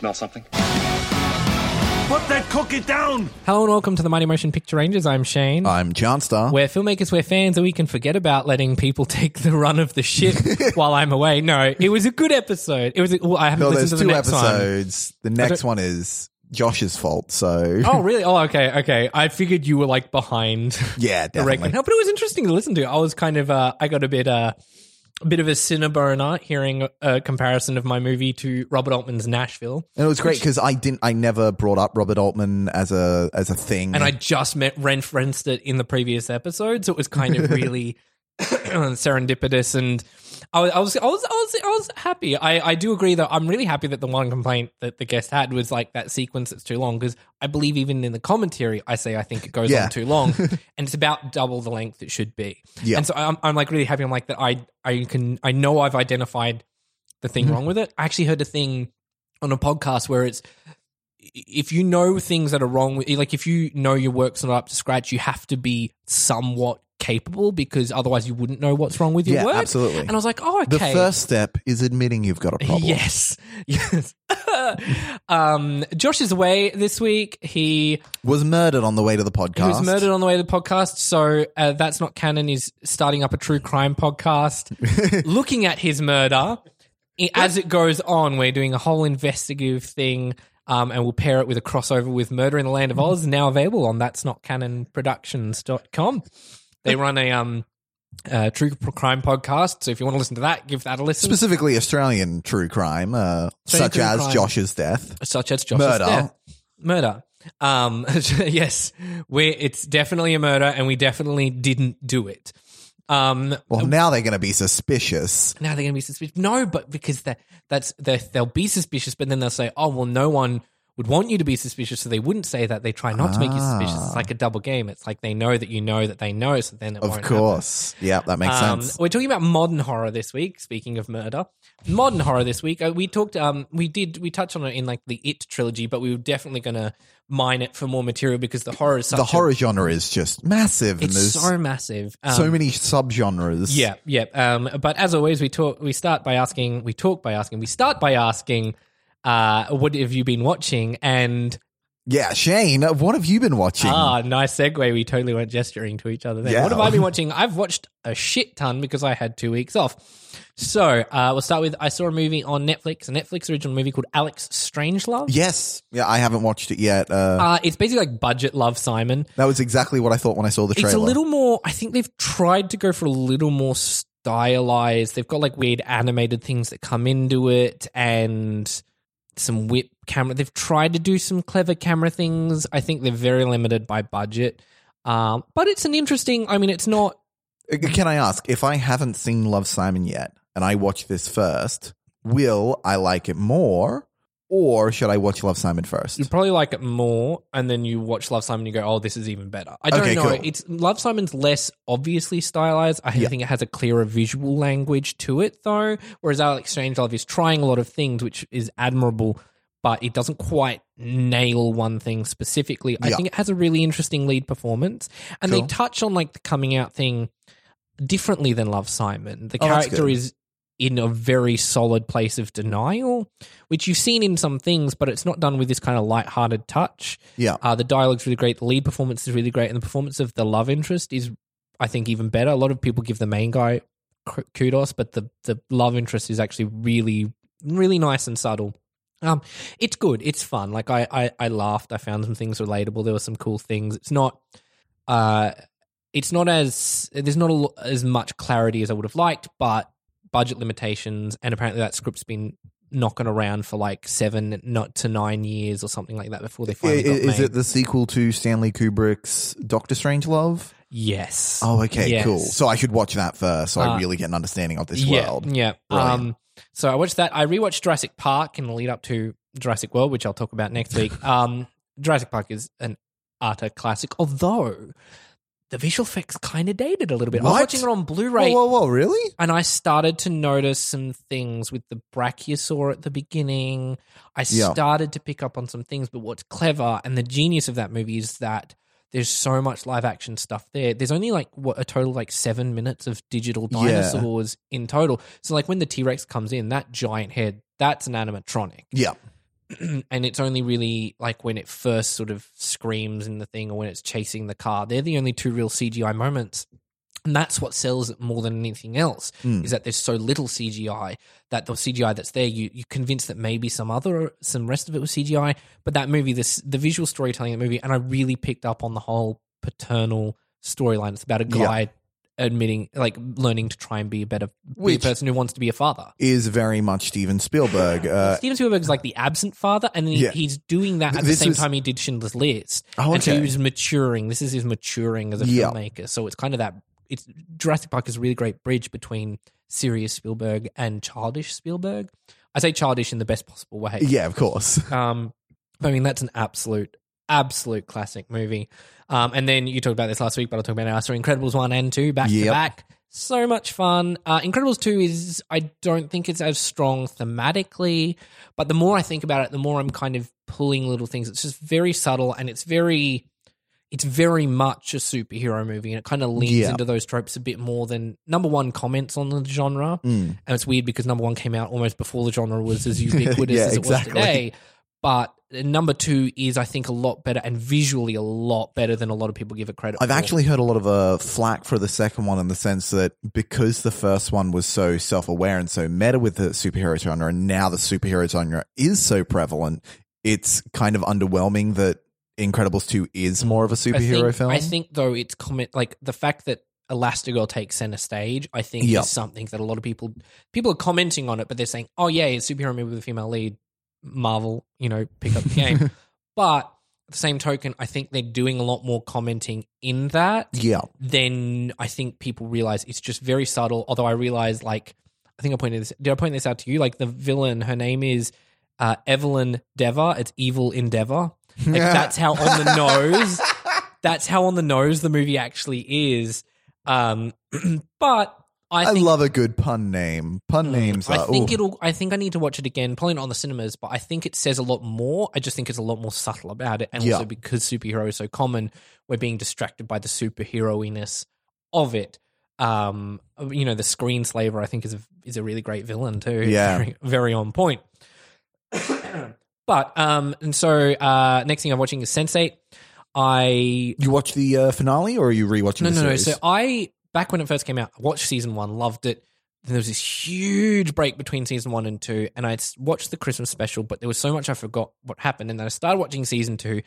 smell something? Put that cookie down! Hello and welcome to the Mighty Motion Picture Rangers. I'm Shane. I'm Johnstar. We're filmmakers, we're fans, and we can forget about letting people take the run of the ship while I'm away. No, it was a good episode. It was. A, well, I haven't No, listened to the two next one. episodes. The next one is Josh's fault. So Oh, really? Oh, okay, okay. I figured you were like behind yeah, the regular. definitely. No, but it was interesting to listen to. I was kind of, uh, I got a bit, uh, a bit of a cineboner hearing a comparison of my movie to Robert Altman's Nashville, And it was great because I didn't. I never brought up Robert Altman as a as a thing. and I just met referenced it in the previous episode, so it was kind of really serendipitous and. I was, I was, I was, I was, I was happy. I, I do agree though. I'm really happy that the one complaint that the guest had was like that sequence that's too long because I believe even in the commentary I say I think it goes Yeah. on too long and it's about double the length it should be. Yeah. And so I'm, I'm like really happy. I'm like that. I, I can, I know I've identified the thing Mm-hmm. wrong with it. I actually heard a thing on a podcast where it's if you know things that are wrong with like if you know your work's not up to scratch, you have to be somewhat capable because otherwise you wouldn't know what's wrong with your Yeah, work. absolutely. And I was like, oh, okay. the first step is admitting you've got a problem. Yes, yes. um, Josh is away this week. He Was murdered on the way to the podcast. he was murdered on the way to the podcast. So uh, that's not canon. Is starting up a true crime podcast, looking at his murder as it goes on. We're doing a whole investigative thing. Um, and we'll pair it with a crossover with Murder in the Land of Oz, now available on that's not canonproductions.com. They run a um, uh, true crime podcast. So if you want to listen to that, give that a listen. Specifically, Australian true crime, uh, such true as crime. Josh's death. such as Josh's Murder. death. Murder. Um, yes, we it's definitely a murder, and we definitely didn't do it. Um, Well, now they're going to be suspicious. now they're going to be suspicious. No, but because that that's they they'll be suspicious, but then they'll say, "Oh, well, no one would want you to be suspicious," so they wouldn't say that. They try not to make you suspicious. It's like a double game. It's like they know that you know that they know, so then it Of won't course. Yeah, that makes um, sense. We're talking about modern horror this week. Speaking of murder, modern horror this week. Uh, we talked. Um, we did. We touched on it in like the It trilogy, but we were definitely going to mine it for more material because the horror is such The a- horror genre is just massive, and It's there's so massive. Um, so many subgenres. Yeah, yeah. Um, but as always, we talk. We start by asking. We talk by asking. We start by asking. Uh, what have you been watching? And Yeah, Shane, uh, what have you been watching? ah, nice segue. We totally weren't gesturing to each other. There. Yeah. What have I been watching? I've watched a shit ton because I had two weeks off. So uh, we'll start with I saw a movie on Netflix, a Netflix original movie called Alex Strangelove. yes. Yeah, I haven't watched it yet. Uh, Uh, it's basically like budget Love Simon. that was exactly what I thought when I saw the trailer. It's a little more. I think they've tried to go for a little more stylized. They've got like weird animated things that come into it, and some whip camera. They've tried to do some clever camera things. I think they're very limited by budget. Um, but it's an interesting. I mean, it's not. Uh, Can I ask if I haven't seen Love Simon yet and I watch this first, will I like it more or should I watch Love Simon first? You probably like it more, and then you watch Love Simon, and you go, "Oh, this is even better." I don't Okay, know. cool. It's Love Simon's less obviously stylized. I think it has a clearer visual language to it, though. Whereas Alex Strangelove is trying a lot of things, which is admirable, but it doesn't quite nail one thing specifically. I Yeah. think it has a really interesting lead performance, and they touch on like the coming out thing differently than Love Simon. The Oh, that's character good. is in a very solid place of denial, which you've seen in some things, but it's not done with this kind of light-hearted touch. Yeah. Uh, the dialogue's really great. The lead performance is really great, and the performance of the love interest is, I think, even better. A lot of people give the main guy kudos, but the the love interest is actually really, really nice and subtle. Um, it's good. It's fun. Like I, I, I laughed. I found some things relatable. There were some cool things. It's not, uh, it's not as there's not a, as much clarity as I would have liked, but budget limitations, and apparently that script's been knocking around for like seven, not to nine years or something like that before they finally is made. it the sequel to Stanley Kubrick's Doctor Strangelove? Yes. Oh, okay, Yes. cool. So I should watch that first so Uh, I really get an understanding of this yeah, world. Yeah. Brilliant. Um, so I watched that. I rewatched Jurassic Park in the lead up to Jurassic World, which I'll talk about next week. Um, Jurassic Park is an utter classic, although the visual effects kind of dated a little bit. I was What? watching it on Blu-ray. Whoa, whoa, whoa, really? And I started to notice some things with the brachiosaur at the beginning. I Yeah. started to pick up on some things, but what's clever and the genius of that movie is that there's so much live action stuff there. There's only like what a total of like seven minutes of digital Yeah. dinosaurs in total. So like when the T Rex comes in, that giant head, that's an animatronic. Yeah. and it's only really like when it first sort of screams in the thing or when it's chasing the car. They're the only two real CGI moments. And that's what sells it more than anything else Hmm. is that there's so little CGI that the CGI that's there, you you convinced that maybe some other some rest of it was CGI. But that movie, this the visual storytelling of the movie, and I really picked up on the whole paternal storyline. It's about a Yeah. Admitting, like learning to try and be a better be a Which- person who wants to be a father. Is very much Steven Spielberg. Uh, Steven Spielberg's like the absent father, and then he, Yeah. he's doing that at the This same was- time he did Schindler's List. Oh, And so he okay. was maturing. This is his maturing as a Yeah. filmmaker. So it's kind of that. It's Jurassic Park is a really great bridge between serious Spielberg and childish Spielberg. I say childish in the best possible way. yeah, of course. Um, I mean, that's an absolute, absolute classic movie. Um, and then you talked about this last week, but I'll talk about it now. So Incredibles 1 and 2, back to back. So much fun. Uh, Incredibles 2 is, I don't think it's as strong thematically, but the more I think about it, the more I'm kind of pulling little things. It's just very subtle and it's very, it's very much a superhero movie and it kind of leans into those tropes a bit more than number one comments on the genre. Mm. And it's weird because number one came out almost before the genre was as ubiquitous Yeah, as it exactly. was today. But number two is, I think, a lot better and visually a lot better than a lot of people give it credit I've for. actually heard a lot of uh, flack for the second one in the sense that because the first one was so self aware and so meta with the superhero genre, and now the superhero genre is so prevalent, it's kind of underwhelming that Incredibles 2 is more of a superhero think, film. I think, though, it's comment like the fact that Elastigirl takes center stage. I think Yep. is something that a lot of people people are commenting on it, but they're saying, "Oh yeah, it's a superhero movie with a female lead." Marvel, you know, pick up the game. but at the same token, I think they're doing a lot more commenting in that. yeah. then I think people realize it's just very subtle. Although I realize, like, I think I pointed this. Did I point this out to you? Like the villain, her name is uh, Evelyn Deavor. It's Evil Endeavor. Like that's how on the nose. That's how on the nose the movie actually is. Um, but I, I, think love a good pun name. Pun names I think ooh. it'll. I think I need to watch it again. Probably not on the cinemas, but I think it says a lot more. I just think it's a lot more subtle about it, and Yeah. also because superhero is so common, we're being distracted by the superheroiness of it. Um, you know, the screenslaver I think is a, is a really great villain too. Yeah. very, very on point. but um, and so uh, next thing I'm watching is Sense8. I You watch the uh, finale or are you rewatching no, no, no. So I back when it first came out, I watched season one, loved it. Then there was this huge break between season one and two, and I watched the Christmas special, but there was so much I forgot what happened. And then I started watching season two,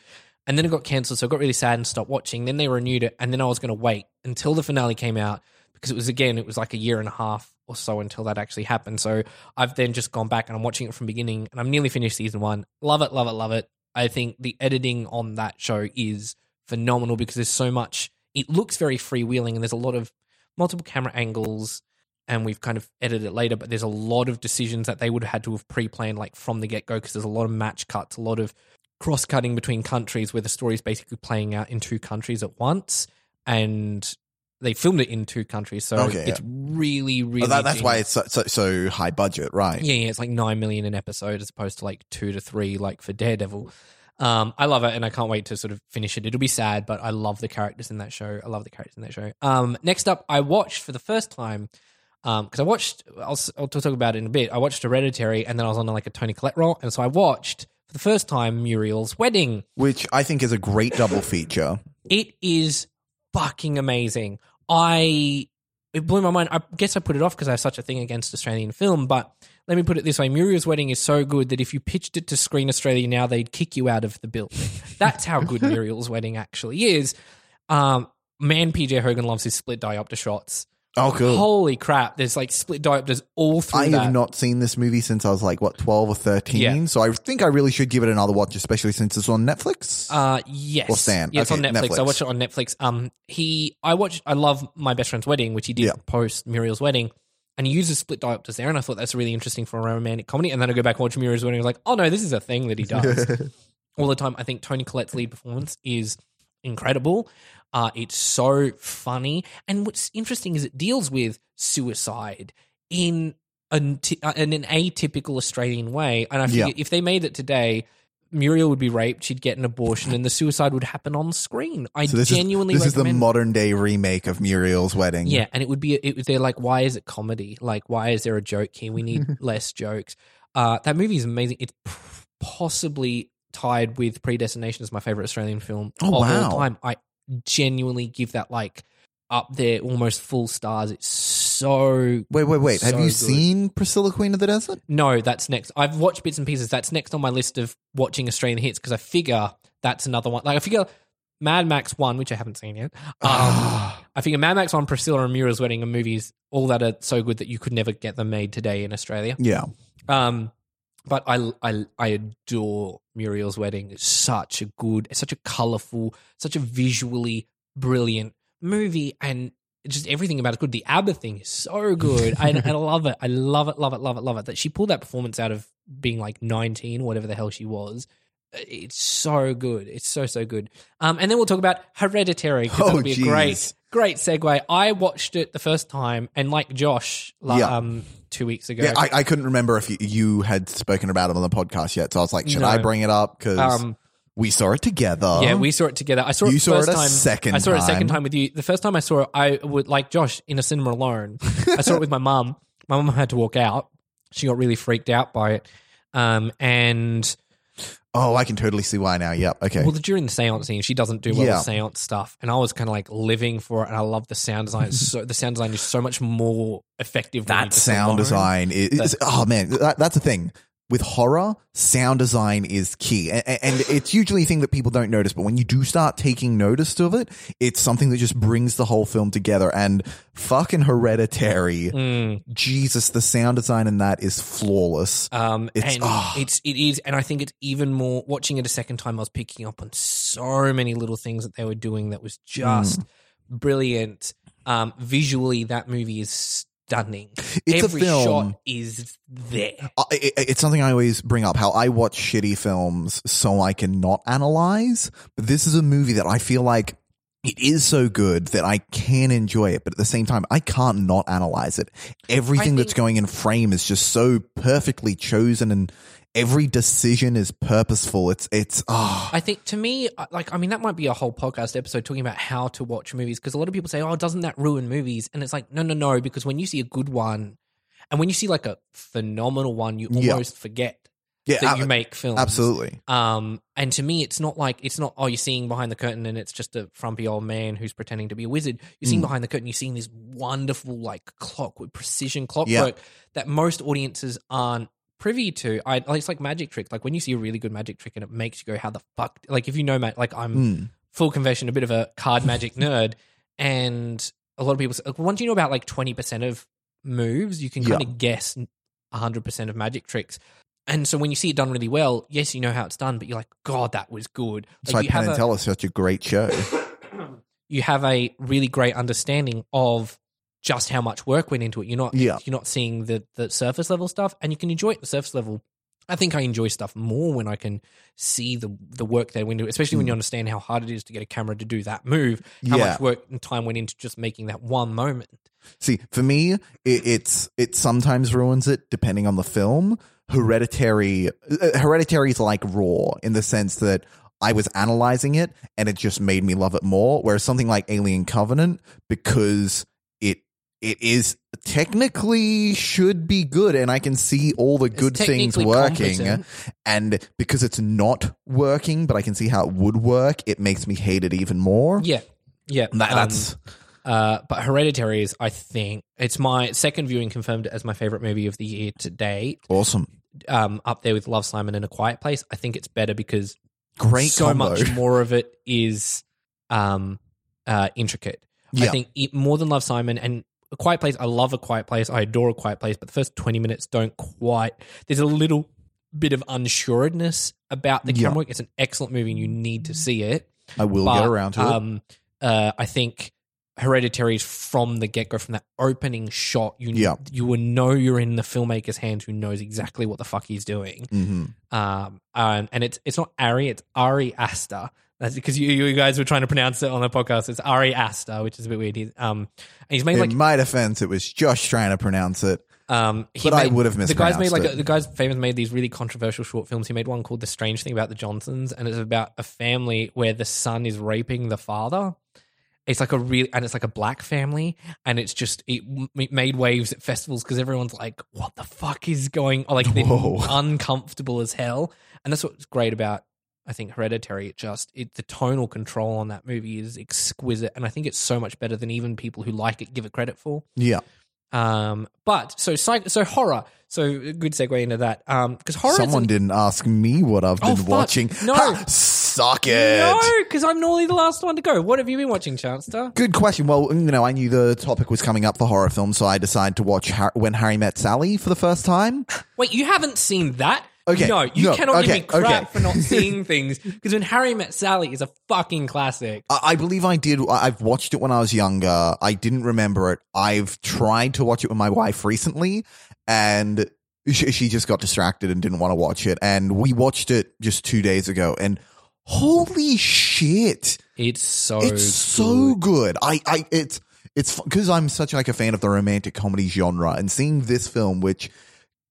and then it got cancelled, so I got really sad and stopped watching. Then they renewed it, and then I was going to wait until the finale came out because it was again, it was like a year and a half or so until that actually happened. So I've then just gone back and I'm watching it from beginning, and I'm nearly finished season one. Love it, love it, love it. I think the editing on that show is phenomenal because there's so much. It looks very freewheeling, and there's a lot of multiple camera angles. And we've kind of edited it later, but there's a lot of decisions that they would have had to have pre-planned, like from the get-go, because there's a lot of match cuts, a lot of cross-cutting between countries, where the story is basically playing out in two countries at once, and they filmed it in two countries, so Okay, it's really, really. Oh, that, that's why it's so, so, so high budget, right? Yeah, yeah, it's like nine million an episode as opposed to like two to three, like for Daredevil. Um, I love it, and I can't wait to sort of finish it. It'll be sad, but I love the characters in that show. I love the characters in that show. Um, next up, I watched for the first time because I watched. I'll, I'll talk about it in a bit. I watched Hereditary, and then I was on like a Toni Collette roll, and so I watched for the first time Muriel's Wedding. Which I think is a great double feature. It is fucking amazing. I it blew my mind. I guess I put it off because I have such a thing against Australian film, but let me put it this way: Muriel's Wedding is so good that if you pitched it to Screen Australia now, they'd kick you out of the building. That's how good Muriel's Wedding actually is. Um, man, PJ Hogan loves his split diopter shots. Oh, cool. Holy crap! There's like split diopters all through I that. have not seen this movie since I was like what twelve or thirteen, Yeah. so I think I really should give it another watch, especially since it's on Netflix. Uh, yes. Or Stan. Yeah, it's Okay, on Netflix. I watched it on Netflix. Um, he, I watched, I love my best friend's wedding, which he did Yeah. post Muriel's wedding, and he uses split diopters there, and I thought that's really interesting for a romantic comedy. And then I go back and watch Muriel's wedding, and I was like, oh no, this is a thing that he does all the time. I think Toni Collette's lead performance is incredible. Uh, it's so funny, and what's interesting is it deals with suicide in an, uh, in an atypical Australian way. And I figure Yeah. if they made it today, Muriel would be raped, she'd get an abortion, and the suicide would happen on screen. I so this genuinely is this is the modern day remake of Muriel's Wedding. yeah, and it would be it, they're like, why is it comedy? Like, why is there a joke here? We need less jokes. Uh, that movie is amazing. It's possibly tied with Predestination as my favorite Australian film Oh, of wow. all time. I genuinely give that like up there, almost full stars. It's so Wait, wait, wait. Have you good. seen Priscilla Queen of the Desert? no. That's next. I've watched bits and pieces. That's next on my list of watching Australian hits because I figure that's another one. Like I figure Mad Max One, which I haven't seen yet. Um, I figure Mad Max One, Priscilla and Muriel's Wedding and movies all that are so good that you could never get them made today in Australia. Yeah. Um, but I, I, I adore Muriel's Wedding. It's such a good, it's such a colorful, such a visually brilliant movie, and just everything about it's good. The ABBA thing is so good. I, I love it. I love it, love it, love it, love it. That she pulled that performance out of being like 19, whatever the hell she was. It's so good. It's so so good. Um, and then we'll talk about Hereditary. Oh, that'll be a great great segue. I watched it the first time, and like Josh, la- Yeah. um, two weeks ago, Yeah, I, I couldn't remember if you, you had spoken about it on the podcast yet. So I was like, should No. I bring it up? Because um, we saw it together. Yeah, we saw it together. I saw it You saw first it a time. second I saw it a second time. with you. The first time I saw it, I would like Josh in a cinema alone. I saw it with my mum. My mum had to walk out. She got really freaked out by it. Um, and Oh, I can totally see why now. Yep. Okay. well, during the seance scene, she doesn't do well Yeah. with seance stuff, and I was kind of like living for it. And I love the sound design. It's so the sound design is so much more effective. that sound alone. design is, is- oh man that, that's the thing with horror sound design is key and, and it's usually a thing that people don't notice but when you do start taking notice of it it's something that just brings the whole film together and fucking hereditary Mm. jesus the sound design in that is flawless Um, It's- and ah. it's it is, and I think it's even more. Watching it a second time, I was picking up on so many little things that they were doing that was just Mm. brilliant. Um, visually, that movie is stunning. It's a Every film- shot is there. I- it, it's something I always bring up how I watch shitty films so I can not analyze. But this is a movie that I feel like it is so good that I can enjoy it, but at the same time, I can't not analyze it. Everything I that's going in frame is just so perfectly chosen and every decision is purposeful. It's, it's, ah, I think to me, uh, like, I mean, that might be a whole podcast episode talking about how to watch movies because a lot of people say, "Oh, doesn't that ruin movies?" And it's like, no, no, no, because when you see a good one, and when you see like a phenomenal one, you Yeah. almost forget yeah, that ab- you make films. absolutely. Um, and to me, it's not like it's not oh, you're seeing behind the curtain and it's just a frumpy old man who's pretending to be a wizard. You're seeing Mm. behind the curtain, you're seeing this wonderful like clock with precision clockwork that most audiences aren't privy to. I like it's like magic tricks. Like when you see a really good magic trick and it makes you go, "How the fuck?" Like if you know, like I'm Mm. full confession, a bit of a card magic nerd, and a lot of people say, like, once you know about like twenty percent of moves, you can kind of guess hundred percent of magic tricks. And so when you see it done really well, yes, you know how it's done, but you're like, God, that was good. Like why you Penn have and a, Teller is such a great show. you have a really great understanding of just how much work went into it. You're not Yeah. you're not seeing the the surface level stuff, and you can enjoy it at the surface level. I think I enjoy stuff more when I can see the the work that went into it, especially when you understand how hard it is to get a camera to do that move, how Hmm. Yeah. much work and time went into just making that one moment. See, for me, it, it's it sometimes ruins it depending on the film. Hereditary, uh, Hereditary is like Raw in the sense that I was analyzing it and it just made me love it more. Whereas something like Alien Covenant, because it is technically should be good and I can see all the good things working, competent. and because it's not working, but I can see how it would work, it makes me hate it even more. Yeah, yeah. That- um, that's Uh, but Hereditary is, I think, it's my second viewing confirmed as my favorite movie of the year to date. awesome. Um, up there with Love Simon and A Quiet Place. I think it's better because Great so combo. much more of it is um, uh, intricate. I think it, more than Love Simon and A Quiet Place. I love A Quiet Place. I adore A Quiet Place. But the first twenty minutes don't quite. There's a little bit of unsureness about the Yeah. camera work. It's an excellent movie, and you need to see it. I will But, get around to it. Um, uh, I think Hereditary is from the get go, from that opening shot. You Yeah. you will know you're in the filmmaker's hands, who knows exactly what the fuck he's doing. hmm Um, and, and it's it's not Ari, it's Ari Aster. That's because you you guys were trying to pronounce it on the podcast. It's Ari Aster, which is a bit weird. He's, um, and he's made like in my defense, it was Josh trying to pronounce it. um, he But I would have The guy's made like a, the guy's famous made these really controversial short films. He made one called The Strange Thing About the Johnsons, and it's about a family where the son is raping the father. It's like a real, and it's like a black family, and it's just it, it made waves at festivals because everyone's like, "What the fuck is going?" on? Like they're Whoa. uncomfortable as hell. and that's what's great about I think Hereditary. It just it the tonal control on that movie is exquisite, and I think it's so much better than even people who like it give it credit for. Yeah. Um, but so psych, so horror. So good segue into that. Um, because horror. Someone an- didn't ask me what I've Oh, been fuck. watching. No. Ha, suck it. no, because I'm normally the last one to go. What have you been watching, Chancellor? Good question. Well, you know, I knew the topic was coming up for horror films, so I decided to watch Har- When Harry Met Sally for the first time. Wait, you haven't seen that? Okay, No, you no, cannot okay, give me crap okay. for not seeing things. Because when Harry Met Sally is a fucking classic. I I believe I did. I've watched it when I was younger. I didn't remember it. I've tried to watch it with my wife recently, and she, she just got distracted and didn't want to watch it. And we watched it just two days ago, and holy shit, It's so it's so good. I, I, it's, it's because I'm such like a fan of the romantic comedy genre, and seeing this film, which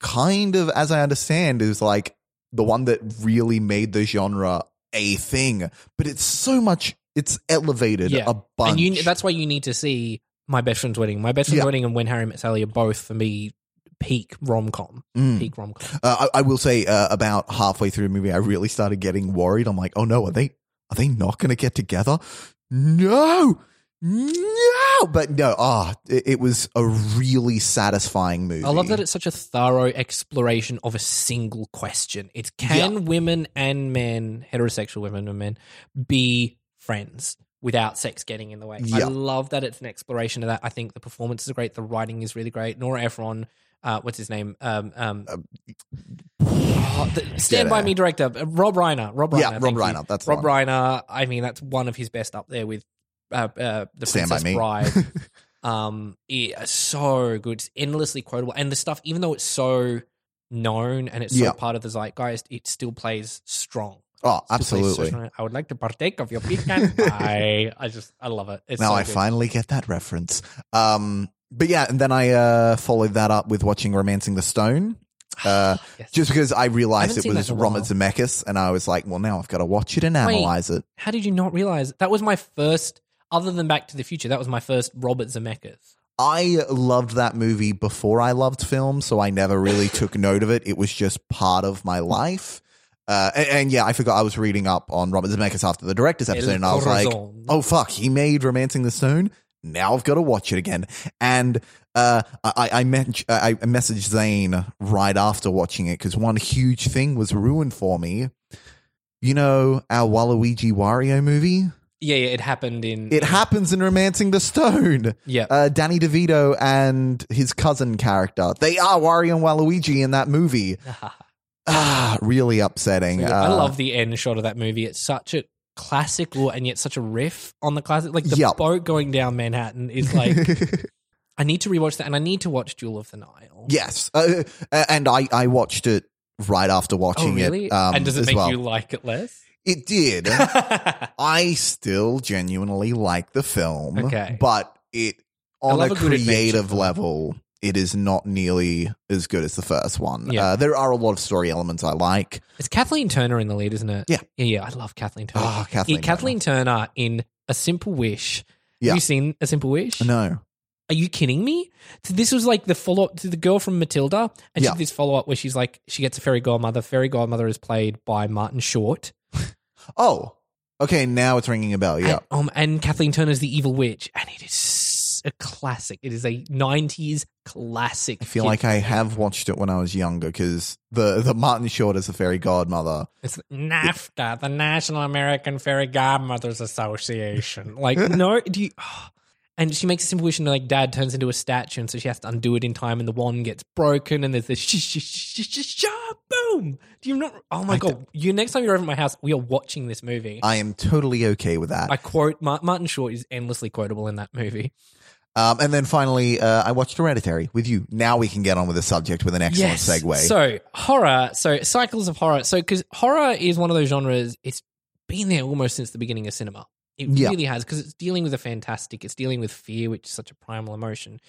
kind of, as I understand, is like the one that really made the genre a thing. But it's so much. It's elevated Yeah. a bunch. And you, that's why you need to see My Best Friend's Wedding. My Best Friend's Yeah. Wedding and When Harry Met Sally are both, for me, peak rom com. Mm. Peak rom com. Uh, I, I will say, uh, about halfway through the movie, I really started getting worried. I'm like, oh no, are they are they not going to get together? No, no. But no, ah, it, it was a really satisfying movie. I love that it's such a thorough exploration of a single question. It's can women and men, heterosexual women and men, be friends without sex getting in the way? I love that it's an exploration of that. I think the performances are great. The writing is really great. Nora Ephron, uh, what's his name? Um, um, oh, the Stand by. Me director uh, Rob Reiner. Rob Reiner. Yeah, Rob you. Reiner, that's Rob. Reiner. I mean, that's one of his best up there with uh, uh, the Stand Princess Bride. um yeah, so good it's endlessly quotable and the stuff even though it's so known and it's so part of the zeitgeist it still plays strong Oh, Still absolutely. strong. i would like to partake of your pecan pie i just i love it it's now so I good. finally get that reference. Um, but yeah, and then I uh, followed that up with watching *Romancing the Stone*. Uh, Yes. just because I realized haven't it was that in a Robert. Zemeckis, and I was like, well, now I've got to watch it and analyze it. how did you not realize that was my first other than back to the future that was my first robert zemeckis I loved that movie before I loved film, so I never really took note of it. It was just part of my life. Uh, and, and yeah, I forgot I was reading up on Robert Zemeckis after the director's episode, and I was like, oh fuck, he made *Romancing the Stone*. Now I've got to watch it again. And uh, I, I, men- I messaged Zane right after watching it because one huge thing was ruined for me. You know our Waluigi Wario movie. Yeah yeah it happened in It happens in *Romancing the Stone*. yeah Uh, Danny DeVito and his cousin character. They are Wario and Waluigi in that movie. Ah, really upsetting. I Uh, love the end shot of that movie. It's such a classic and yet such a riff on the classic. Like the Yep. boat going down Manhattan is like. I need to rewatch that, and I need to watch Jewel of the Nile. yes, uh, and I I watched it right after Oh, watching really? it. Um, and does it make well. you like it less? It did. I still genuinely like the film. Okay. but it on love a a good adventure creative film. level. It is not nearly as good as the first one. Yeah. Uh, there are a lot of story elements I like. It's Kathleen Turner in the lead, isn't it? Yeah. Yeah, yeah. I love Kathleen Turner. Oh, Kathleen Yeah, Kathleen Turner in A Simple Wish. Yeah. Have you seen A Simple Wish? No. Are you kidding me? So this was like the follow up to the girl from Matilda, and she Yeah. did this follow up where she's like, she gets a fairy godmother. Fairy godmother is played by Martin Short. Oh, okay. Now it's ringing a bell. Yeah. And, um, and Kathleen Turner's the evil witch, and it is a classic. It is a '90s classic. I feel like I have watched it when I was younger because the the Martin Short as the fairy godmother. It's NAFTA, the National American Fairy Godmothers Association. Like, no, do you? And she makes a simple wish, and like dad turns into a statue, and so she has to undo it in time, and the wand gets broken, and there's this sh sh sh sh sh sh boom. Do you not? Oh my I god! You next time you're over at my house, we are watching this movie. I am totally okay with that. I quote Martin Short is endlessly quotable in that movie. Um, and then finally, uh, I watched Hereditary with you. Now we can get on with the subject with an excellent segue. So horror. So cycles of horror. So because horror is one of those genres, it's been there almost since the beginning of cinema. It Yeah. really has because it's dealing with the fantastic. It's dealing with fear, which is such a primal emotion.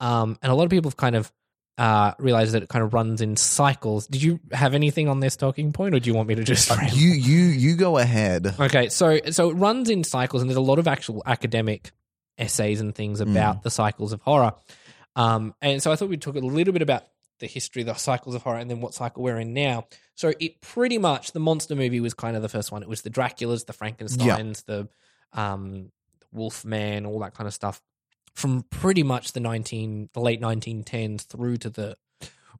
Um, and a lot of people have kind of uh, realized that it kind of runs in cycles. Did you have anything on this talking point, or do you want me to just? Uh, you you you go ahead. Okay, so so it runs in cycles, and there's a lot of actual academic essays and things about the cycles of horror. Um, and so I thought we'd talk a little bit about the history, the cycles of horror, and then what cycle we're in now. So it pretty much the monster movie was kind of the first one. It was the Draculas, the Frankenstein's, the um, Wolfman, all that kind of stuff. From pretty much the nineteen, the late nineteen tens through to the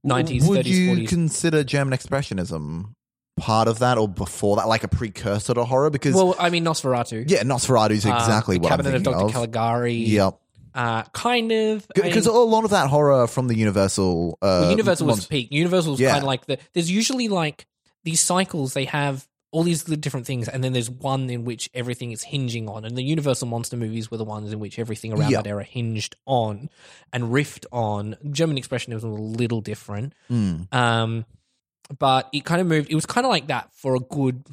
nineties, Would thirties, you forties. consider German expressionism part of that or before that, like a precursor to horror? Because Well, I mean Nosferatu. yeah, Nosferatu's Um, exactly the what I'm Cabinet of Dr. of. Caligari. Yep. Uh, kind of. I Because mean- a lot of that horror from the Universal, uh, Well, Universal was peak. Universal was Yeah. kind of like the. There's usually like these cycles. They have all these different things, and then there's one in which everything is hinging on. And the Universal monster movies were the ones in which everything around Yeah. that era hinged on and riffed on. German expressionism was a little different, Mm. um, but it kind of moved. It was kind of like that for a good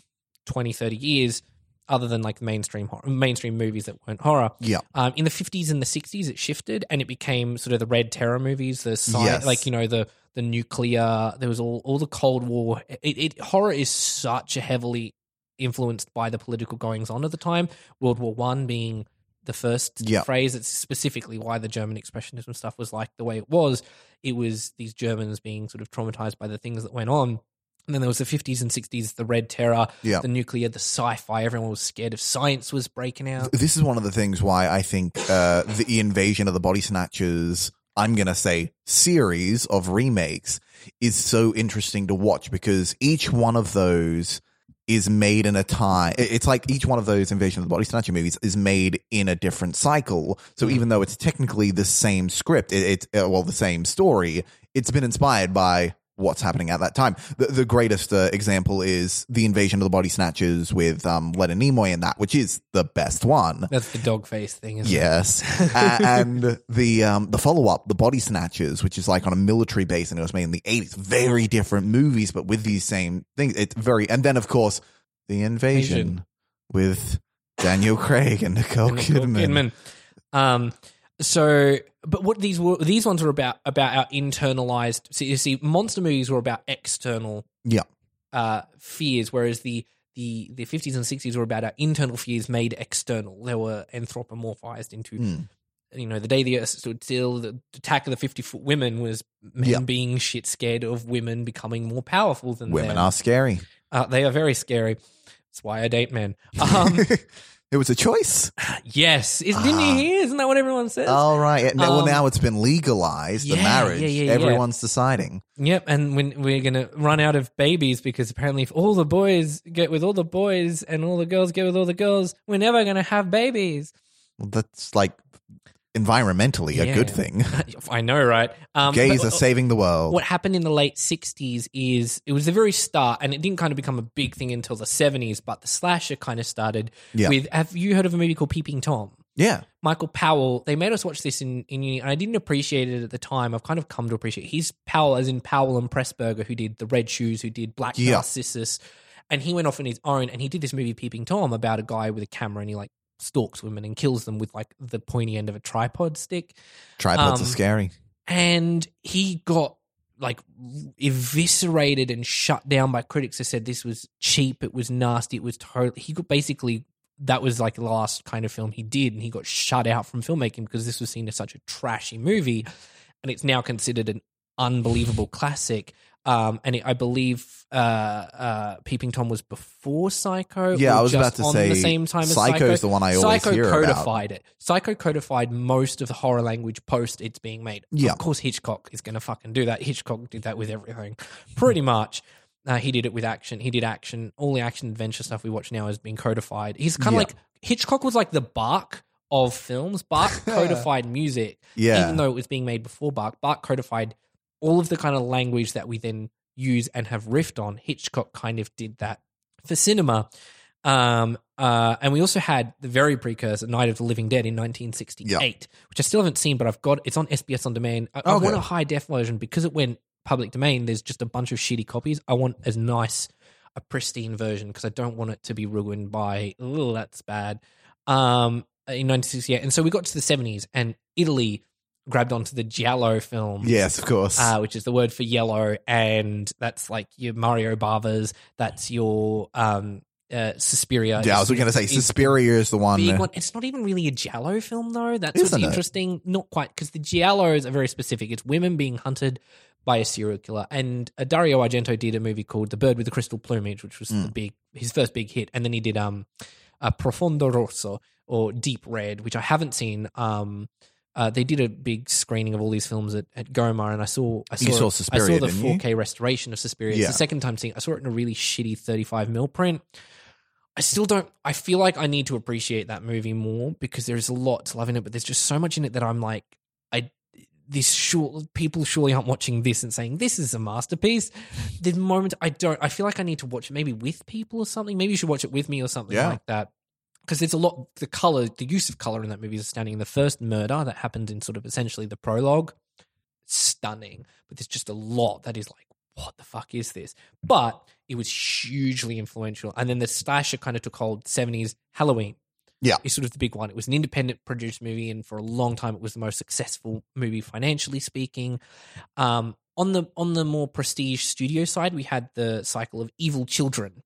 20, 30 years. Other than like mainstream horror, mainstream movies that weren't horror, Yeah. um, in the 50s and the 60s, it shifted and it became sort of the red terror movies, the sci- Yes. like, you know, the the nuclear, there was all, all the Cold War. It, it Horror is such a heavily influenced by the political goings on at the time. World War One being the first Yeah. phrase. It's specifically why the German expressionism stuff was like the way it was. It was these Germans being sort of traumatized by the things that went on. And then there was the 50s and 60s, the red terror, Yeah. the nuclear, the sci fi. Everyone was scared if science was breaking out. This is one of the things why I think uh, the invasion of the Body Snatchers, I'm going to say, series of remakes is so interesting to watch because each one of those is made in a time. It's like each one of those Invasion of the Body Snatcher movies is made in a different cycle. So even though it's technically the same script, it's uh, well the same story. It's been inspired by what's happening at that time. The, the greatest uh, example is the Invasion of the Body Snatchers with um, Leonard Nimoy in that, which is the best one. That's the dog face thing, isn't it? Yes, and the um the follow up, the Body Snatchers, which is like on a military base, and it was made in the eighties. Very different movies, but with these same things. It's very, and then of course the invasion Invasion. with Daniel Craig and Nicole And Nicole Kidman. Kidman. Um, so, but what these were, these ones were about about our internalized. See, you see, monster movies were about external Yeah, uh, fears, whereas the the the fifties and sixties were about our internal fears made external. They were anthropomorphized into. Hmm. You know, the day the earth stood still, the attack of the fifty foot women was men Yeah. being shit scared of women becoming more powerful than women them. are scary. Uh, they are very scary. That's why I date men. Um, it was a choice. yes, Is, didn't Ah. you hear? Isn't that what everyone says? All right. Yeah, no, well, Um, now it's been legalized. The yeah, marriage. yeah, yeah, yeah. Everyone's deciding. Yep, and when we're gonna run out of babies because apparently if all the boys get with all the boys and all the girls get with all the girls, we're never gonna have babies. Well, that's like environmentally a Yeah. good thing. I know, right? Um, Gays but are saving the world. What happened in the late '60s is it was the very start, and it didn't kind of become a big thing until the '70s. But the slasher kind of started Yeah. with. Have you heard of a movie called Peeping Tom? Yeah. Michael Powell, they made us watch this in, in uni, and I didn't appreciate it at the time. I've kind of come to appreciate it. He's Powell, as in Powell and Pressburger, who did The Red Shoes, who did Black Yeah. Narcissus. And he went off on his own and he did this movie, Peeping Tom, about a guy with a camera and he like stalks women and kills them with like the pointy end of a tripod stick. Tripods Um, are scary. And he got like eviscerated and shut down by critics who said this was cheap, it was nasty, it was totally. He got basically that was like the last kind of film he did, and he got shut out from filmmaking because this was seen as such a trashy movie, and it's now considered an unbelievable classic. Um, and it, I believe uh, uh, Peeping Tom was before Psycho. Yeah, or I was just about to on say the same time as Psycho's Psycho. Is the one I always Psycho hear about. codified it. Psycho codified most of the horror language post it's being made. Yeah. Of course, Hitchcock is going to fucking do that. Hitchcock did that with everything, pretty much. Uh, he did it with action. He did action. All the action adventure stuff we watch now has been codified. He's kind of Yeah. like Hitchcock was like the Bach of films. Bach codified music, Yeah. even though it was being made before Bach. Bach codified all of the kind of language that we then use and have riffed on. Hitchcock kind of did that for cinema. Um, uh, and we also had the very precursor, Night of the Living Dead in 1968, which I still haven't seen, but I've got it's on SBS on demand. I, I want a high def version because it went public domain. There's just a bunch of shitty copies. I want as nice a pristine version because I don't want it to be ruined by oh that's bad. Um, in 1968, and so we got to the 70s, and Italy grabbed onto the Giallo film yes, of course. uh, which is the word for yellow, and that's like your Mario Bavas. That's your um, uh, Suspiria. yeah, I was going to say Suspiria is the one. Big one. It's not even really a Giallo film though. That's what's it? interesting. Not quite because the Giallos are very specific. It's women being hunted by a serial killer. And uh, Dario Argento did a movie called The Bird with the Crystal Plumage, which was the big his first big hit. And then he did um, a Profondo Rosso or Deep Red, which I haven't seen. Um, uh, they did a big screening of all these films at, at Goma, and I saw I saw, saw I saw the didn't you? 4K restoration of Suspiria. It's the second time seeing. I saw it in a really shitty 35 mil print. I still don't. I feel like I need to appreciate that movie more because there's a lot to love in it, but there's just so much in it that I'm like, I this sure people surely aren't watching this and saying this is a masterpiece. The moment I don't, I feel like I need to watch it maybe with people or something. Maybe you should watch it with me or something Yeah. like that. Because there's a lot, the color, the use of color in that movie is astounding. The first murder that happened in sort of essentially the prologue, stunning. But there's just a lot that is like, what the fuck is this? But it was hugely influential. And then the slasher kind of took hold. Seventies Halloween Yeah. is sort of the big one. It was an independent produced movie, and for a long time, it was the most successful movie financially speaking. Um, on the on the more prestige studio side, we had the cycle of Evil Children,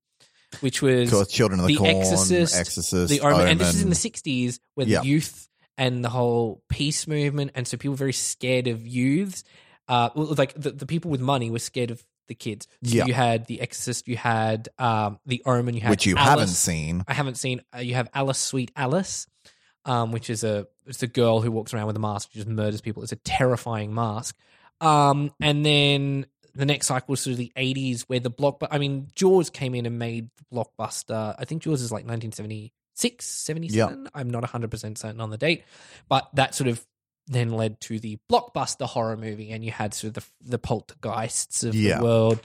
which was Children of the, The Corn, Exorcist, Exorcist, the Omen, and this is in the '60s, where Yeah. the youth and the whole peace movement, and so people were very scared of youths. Uh, like the, the people with money were scared of the kids. So Yeah. you had the Exorcist, you had um, the Omen, you had which you Alice. haven't seen. I haven't seen. Uh, you have Alice, Sweet Alice, um, which is a it's a girl who walks around with a mask, who just murders people. It's a terrifying mask. Um, and then the next cycle was sort of the eighties, where the block. I mean, Jaws came in and made the blockbuster. I think Jaws is like 1976, 77. I'm not 100 percent certain on the date, but that sort of then led to the blockbuster horror movie, and you had sort of the the poltergeists of Yeah. the world.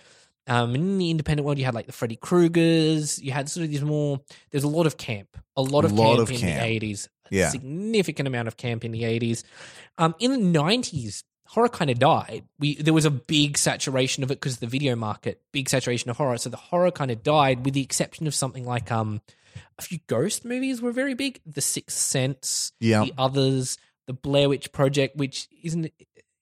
Um, in the independent world, you had like the Freddy Kruegers. You had sort of these more. There's a lot of camp, a lot of Lot camp of in camp. the eighties. Yeah. significant amount of camp in the eighties. Um, in the nineties, horror kind of died. We there was a big saturation of it because of the video market, big saturation of horror. So the horror kind of died, with the exception of something like um, a few ghost movies were very big. The Sixth Sense, Yeah. the others, the Blair Witch Project, which isn't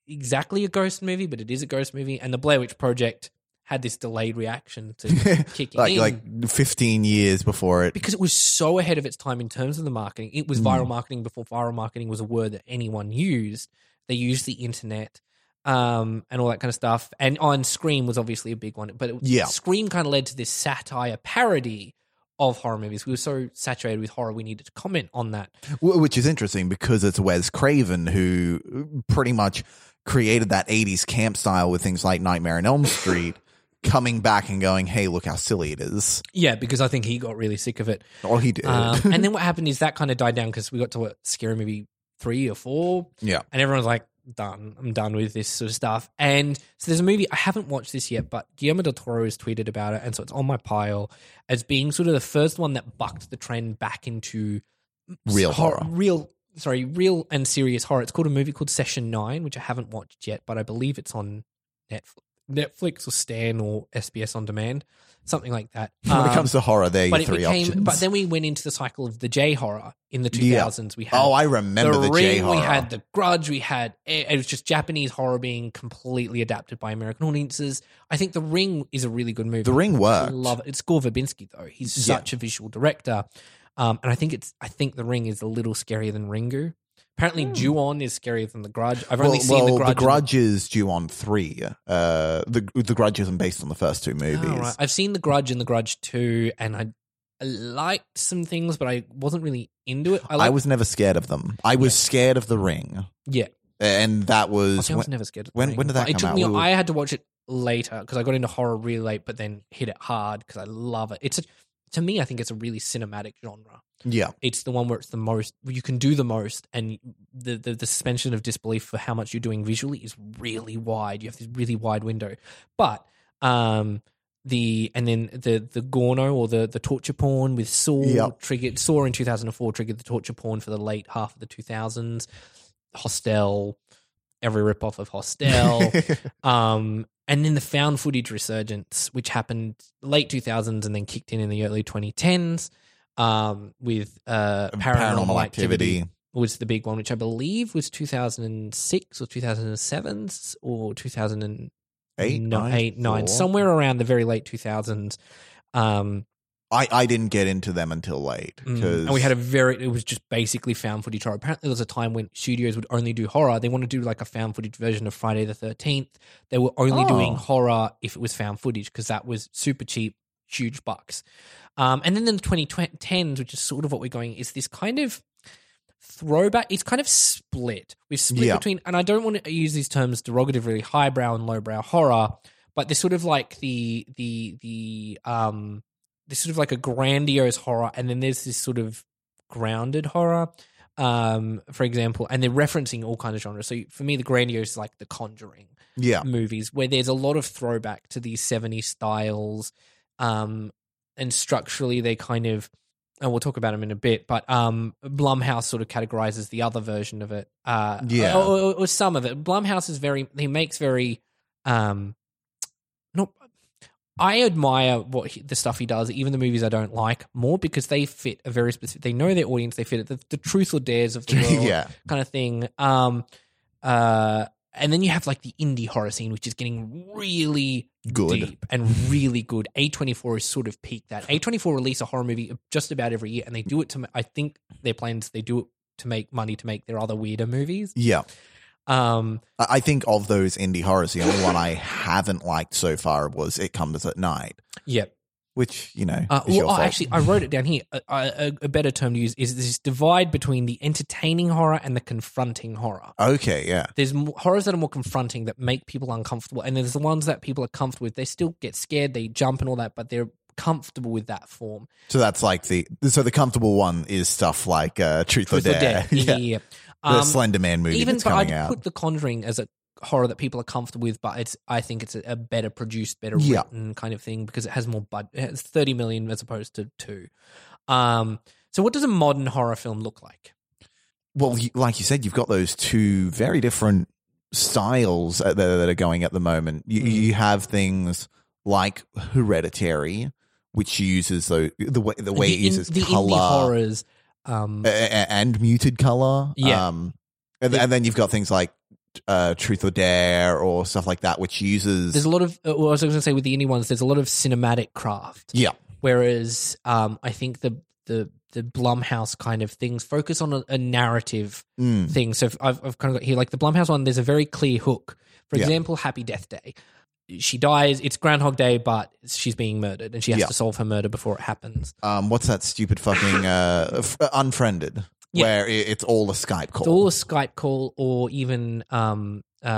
exactly a ghost movie, but it is a ghost movie, and the Blair Witch Project had this delayed reaction to kicking like in like 15 years before it. because it was so ahead of its time in terms of the marketing. It was Mm. viral marketing before viral marketing was a word that anyone used. They used the internet um, and all that kind of stuff. And on Scream was obviously a big one, but it, Yeah. Scream kind of led to this satire parody of horror movies. We were so saturated with horror, we needed to comment on that. Which is interesting because it's Wes Craven who pretty much created that 80s camp style with things like Nightmare on Elm Street, coming back and going, hey, look how silly it is. Yeah, because I think he got really sick of it. Oh, he did. Um, and then what happened is that kind of died down because we got to what scary movie three or four, yeah. and everyone's like, "Done, I'm done with this sort of stuff." And so there's a movie I haven't watched this yet, but Guillermo del Toro has tweeted about it, and so it's on my pile as being sort of the first one that bucked the trend back into Real hor- horror. real. Sorry, real and serious horror. It's called a movie called Session Nine, which I haven't watched yet, but I believe it's on Netflix, Netflix or Stan or SBS on demand, something like that. When it comes to horror, there are three became, options. but then we went into the cycle of the J horror in the Yeah. 2000s. We had oh, I remember the, Ring, J horror. we had the Grudge, we had it it was just Japanese horror being completely adapted by American audiences. I think The Ring is a really good movie. the Ring I worked. love it. It's Gore Verbinski though. He's Yeah. such a visual director, um, and I think it's I think The Ring is a little scarier than Ringu. Apparently, Ju-on is scarier than The Grudge. I've only well, seen well, The Grudge. and- Grudge is Ju-on three. Uh, the the Grudge isn't based on the first two movies. Oh, right. I've seen The Grudge and The Grudge Two, and I, liked some things, but I wasn't really into it. I, I was never scared of them. I was scared of the Ring, yeah. and that was I was when- never scared. Of the when- Ring, when did that it come took out? Me, We were- I had to watch it later because I got into horror really late, but then hit it hard because I love it. It's a, to me, I think it's a really cinematic genre. yeah. It's the one where it's the most you can do the most, and the the, the suspension of disbelief for how much you're doing visually is really wide. You have this really wide window, but um. The and then the the Gorno or the the torture porn with Saw Yep. triggered Saw in two thousand and four triggered the torture porn for the late half of the two thousands. Hostel, every ripoff of Hostel, um, and then the found footage resurgence, which happened late 2000s and then kicked in in the early 2010s um, with uh, paranormal, Paranormal activity. Activity. was the big one, which I believe was 2006 or 2007 or 2008, Eight, nine, eight, nine, four. somewhere around the very late 2000s. Um, I, I didn't get into them until late Mm. And we had a very, it was just basically found footage horror. Apparently, there was a time when studios would only do horror. They wanted to do like a found footage version of Friday the 13th. They were only Oh. doing horror if it was found footage because that was super cheap, huge bucks. Um, and then in the 2010s, which is sort of what we're going, is this kind of throwback. It's kind of split. We've split Yeah. between, and I don't want to use these terms derogatively, highbrow and lowbrow horror, but there's sort of like the the the um there's sort of like a grandiose horror, and then there's this sort of grounded horror. Um, for example, and they're referencing all kinds of genres. So for me, the grandiose is like The Conjuring yeah movies, where there's a lot of throwback to these 70s styles, um, and structurally they kind of, and we'll talk about them in a bit. But um, Blumhouse sort of categorizes the other version of it, uh, Yeah. or, or, or some of it. Blumhouse is very, he makes very, um. I admire what he, the stuff he does, even the movies I don't like more because they fit a very specific. They know their audience. They fit it. The, the truth or dares of the world, yeah kind of thing. Um, uh, and then you have like the indie horror scene, which is getting really Good. deep and really good. A24 is sort of peaked that. A24 release a horror movie just about every year, and they do it to. ma- I think their plans they do it to make money to make their other weirder movies. yeah Um, I think of those indie horrors, the only one I haven't liked so far was It Comes at Night, Yep. which you know Uh, well, oh, actually, I wrote it down here. A, a, a better term to use is this divide between the entertaining horror and the confronting horror. okay, yeah, there's more, horrors that are more confronting that make people uncomfortable, and there's the ones that people are comfortable with. They still get scared, they jump and all that, but they're comfortable with that form. so that's like the so the comfortable one is stuff like uh, Truth, Truth or or Dare, Dare, yeah, yeah. The Um, Slender Man movie even that's coming I'd out. put The Conjuring as a horror that people are comfortable with, but it's I think it's a, a better produced, better Yeah. written kind of thing because it has more budget. It has thirty million as opposed to two. Um, so what does a modern horror film look like? Well, like you said, you've got those two very different styles uh, that, are going at the moment. You, Mm. you have things like Hereditary, which uses the the way the way it the, in- uses the color indie horrors. Um, a- a- and muted color. Yeah. Um, and, Yeah. and then you've got things like uh, Truth or Dare or stuff like that, which uses there's a lot of. Uh, well, I was going to say with the indie ones, there's a lot of cinematic craft. yeah, Whereas um, I think the the the Blumhouse kind of things focus on a, a narrative Mm. thing. So I've, I've kind of got here like the Blumhouse one. There's a very clear hook. For Yeah. example, Happy Death Day. She dies. It's Groundhog Day, but she's being murdered, and she has Yeah. to solve her murder before it happens. Um, what's that stupid fucking uh, f- uh, Unfriended, Yeah. where it, it's all a Skype call. It's all a Skype call, or even um, uh, uh,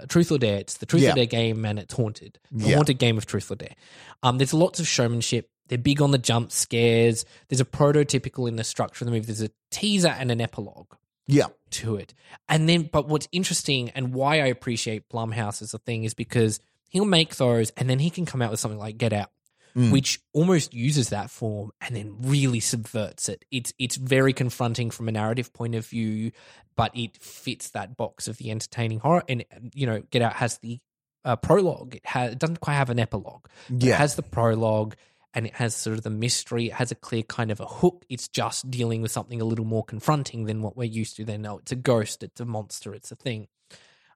uh, Truth or Dare. It's the Truth Yeah. or Dare game, and it's haunted. The Yeah. haunted game of Truth or Dare. Um, there's lots of showmanship. They're big on the jump scares. There's a prototypical in the structure of the movie. There's a teaser and an epilogue yeah, to it. And then, but what's interesting and why I appreciate Blumhouse as a thing is because he'll make those and then he can come out with something like Get Out, Mm. which almost uses that form and then really subverts it. It's it's very confronting from a narrative point of view, but it fits that box of the entertaining horror. And you know, Get Out has the uh, prologue. It has it doesn't quite have an epilogue. Yeah. It has the prologue and it has sort of the mystery. It has a clear kind of a hook. It's just dealing with something a little more confronting than what we're used to. Then, no, it's a ghost, it's a monster, it's a thing.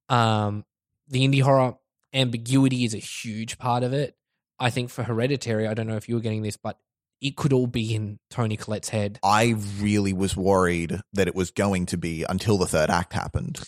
Um, the indie horror ambiguity is a huge part of it. I think for Hereditary, I don't know if you were getting this, but it could all be in Toni Collette's head. I really was worried that it was going to be until the third act happened,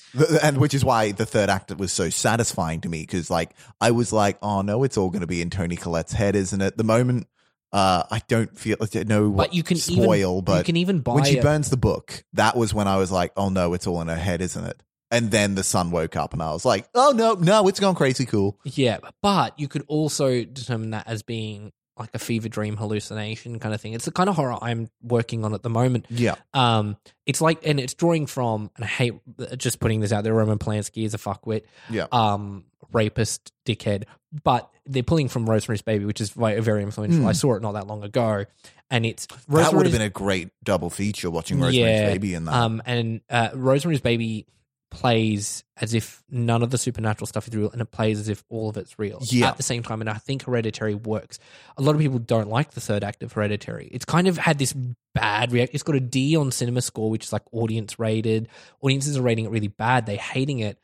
and which is why the third act was so satisfying to me because, like, I was like, "Oh no, it's all going to be in Toni Collette's head, isn't it?" The moment, uh, I don't feel no, But you can spoil, even, but you can even buy when she it. burns the book, that was when I was like, "Oh no, it's all in her head, isn't it?" And then the son woke up, and I was like, "Oh no, no, it's gone crazy cool." Yeah, but you could also determine that as being like a fever dream hallucination kind of thing. It's the kind of horror I'm working on at the moment. Yeah, Um, it's like, and it's drawing from, and I hate just putting this out there. Roman Polanski is a fuckwit, yeah, um, rapist, dickhead, but they're pulling from Rosemary's Baby, which is very, very influential. Hmm. I saw it not that long ago, and it's that would have been a great double feature watching Rosemary's Baby in that. um, and uh, Rosemary's Baby plays as if none of the supernatural stuff is real, and it plays as if all of it's real Yeah. at the same time. And I think Hereditary works. A lot of people don't like the third act of Hereditary. It's kind of had this bad react. It's got a D on Cinema Score, which is like audience rated. Audiences are rating it really bad. They're hating it.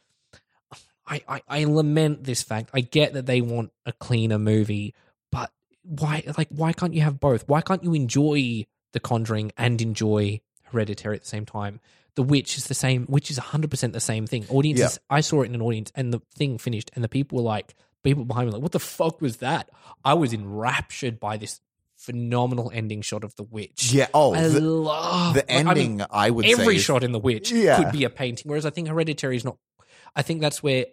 I, I, I lament this fact. I get that they want a cleaner movie, but why like why can't you have both? Why can't you enjoy The Conjuring and enjoy Hereditary at the same time? The Witch is the same. Witch is hundred percent the same thing. Audiences, I saw it in an audience, and the thing finished, and the people were like, people behind me were like, what the fuck was that? I was enraptured by this phenomenal ending shot of The Witch. Yeah. Oh, I the, love the like, I mean, ending. I, would every is- shot in The Witch Yeah. could be a painting. Whereas I think Hereditary is not. I think that's where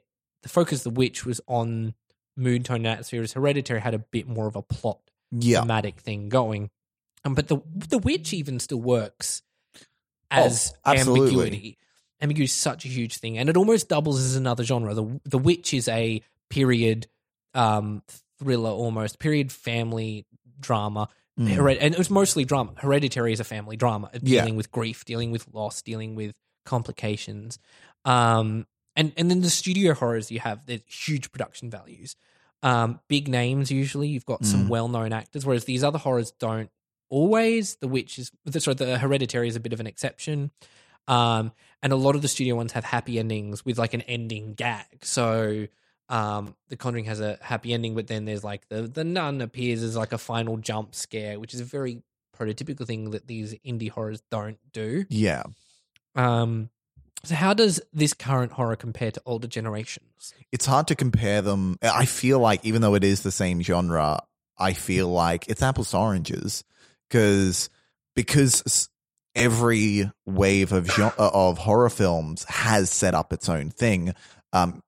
the focus of The Witch was on mood tone and atmosphere. Is Hereditary had a bit more of a plot Yeah. thematic thing going. Um, but the the Witch even still works as Oh, ambiguity. Ambiguity is such a huge thing, and it almost doubles as another genre. The The Witch is a period um, thriller, almost period family drama. Mm. Hered- and it was mostly drama. Hereditary is a family drama, Yeah. dealing with grief, dealing with loss, dealing with complications. Um, and and then the studio horrors you have, there's huge production values, um, big names. Usually, you've got some Mm. well known actors, whereas these other horrors don't always. The Witch is sorry, the Hereditary is a bit of an exception. Um, and a lot of the studio ones have happy endings with like an ending gag. So um, The Conjuring has a happy ending, but then there's like the the nun appears as like a final jump scare, which is a very prototypical thing that these indie horrors don't do. Yeah. Um, so how does this current horror compare to older generations? It's hard to compare them. I feel like even though it is the same genre, I feel like it's apples to oranges because because every wave of gen- uh, of horror films has set up its own thing. Um,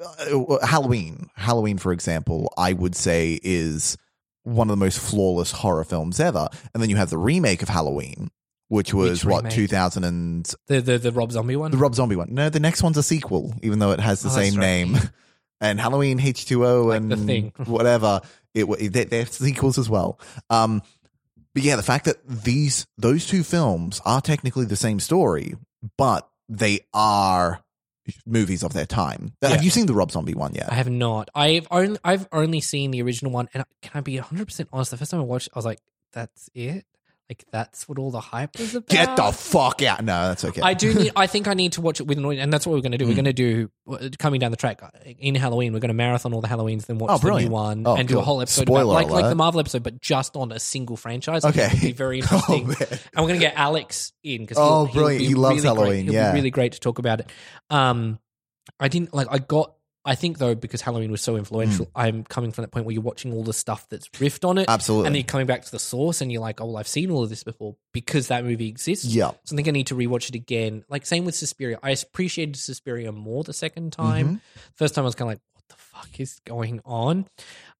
uh, Halloween, Halloween, for example, I would say is one of the most flawless horror films ever. And then you have the remake of Halloween, which was Which what remake? 2000 and The the the Rob Zombie one. the Rob Zombie one. No, the next one's a sequel, even though it has the Oh, that's same right. name. And Halloween H2O Like and The Thing. whatever. It wa- they, they're sequels as well. Um, but yeah, the fact that these those two films are technically the same story, but they are movies of their time. Yeah. Have you seen the Rob Zombie one yet? I have not. I've only I've only seen the original one, and can I be hundred percent honest? The first time I watched, it, I was like, "That's it." Like that's what all the hype was about. Get the fuck out! No, that's okay. I do need. I think I need to watch it with an audience, and that's what we're going to do. We're Mm. going to do uh, coming down the track in Halloween. We're going to marathon all the Halloweens, then watch Oh, the new one, Oh, and do a cool. whole episode Spoiler like like alert. the Marvel episode, but just on a single franchise. I think Okay. it'll be very Oh, interesting. man. and we're going to get Alex in because Oh, brilliant. He loves Halloween, He'll yeah. be really great to talk about it. Um, I didn't like. I got. I think though because Halloween was so influential, I'm coming from that point where you're watching all the stuff that's riffed on it, Mm. Absolutely. and then you're coming back to the source, and you're like, oh, well, I've seen all of this before because that movie exists. yeah. So I think I need to rewatch it again. Like same with Suspiria. I appreciated Suspiria more the second time. Mm-hmm. First time I was kind of like, what the fuck is going on?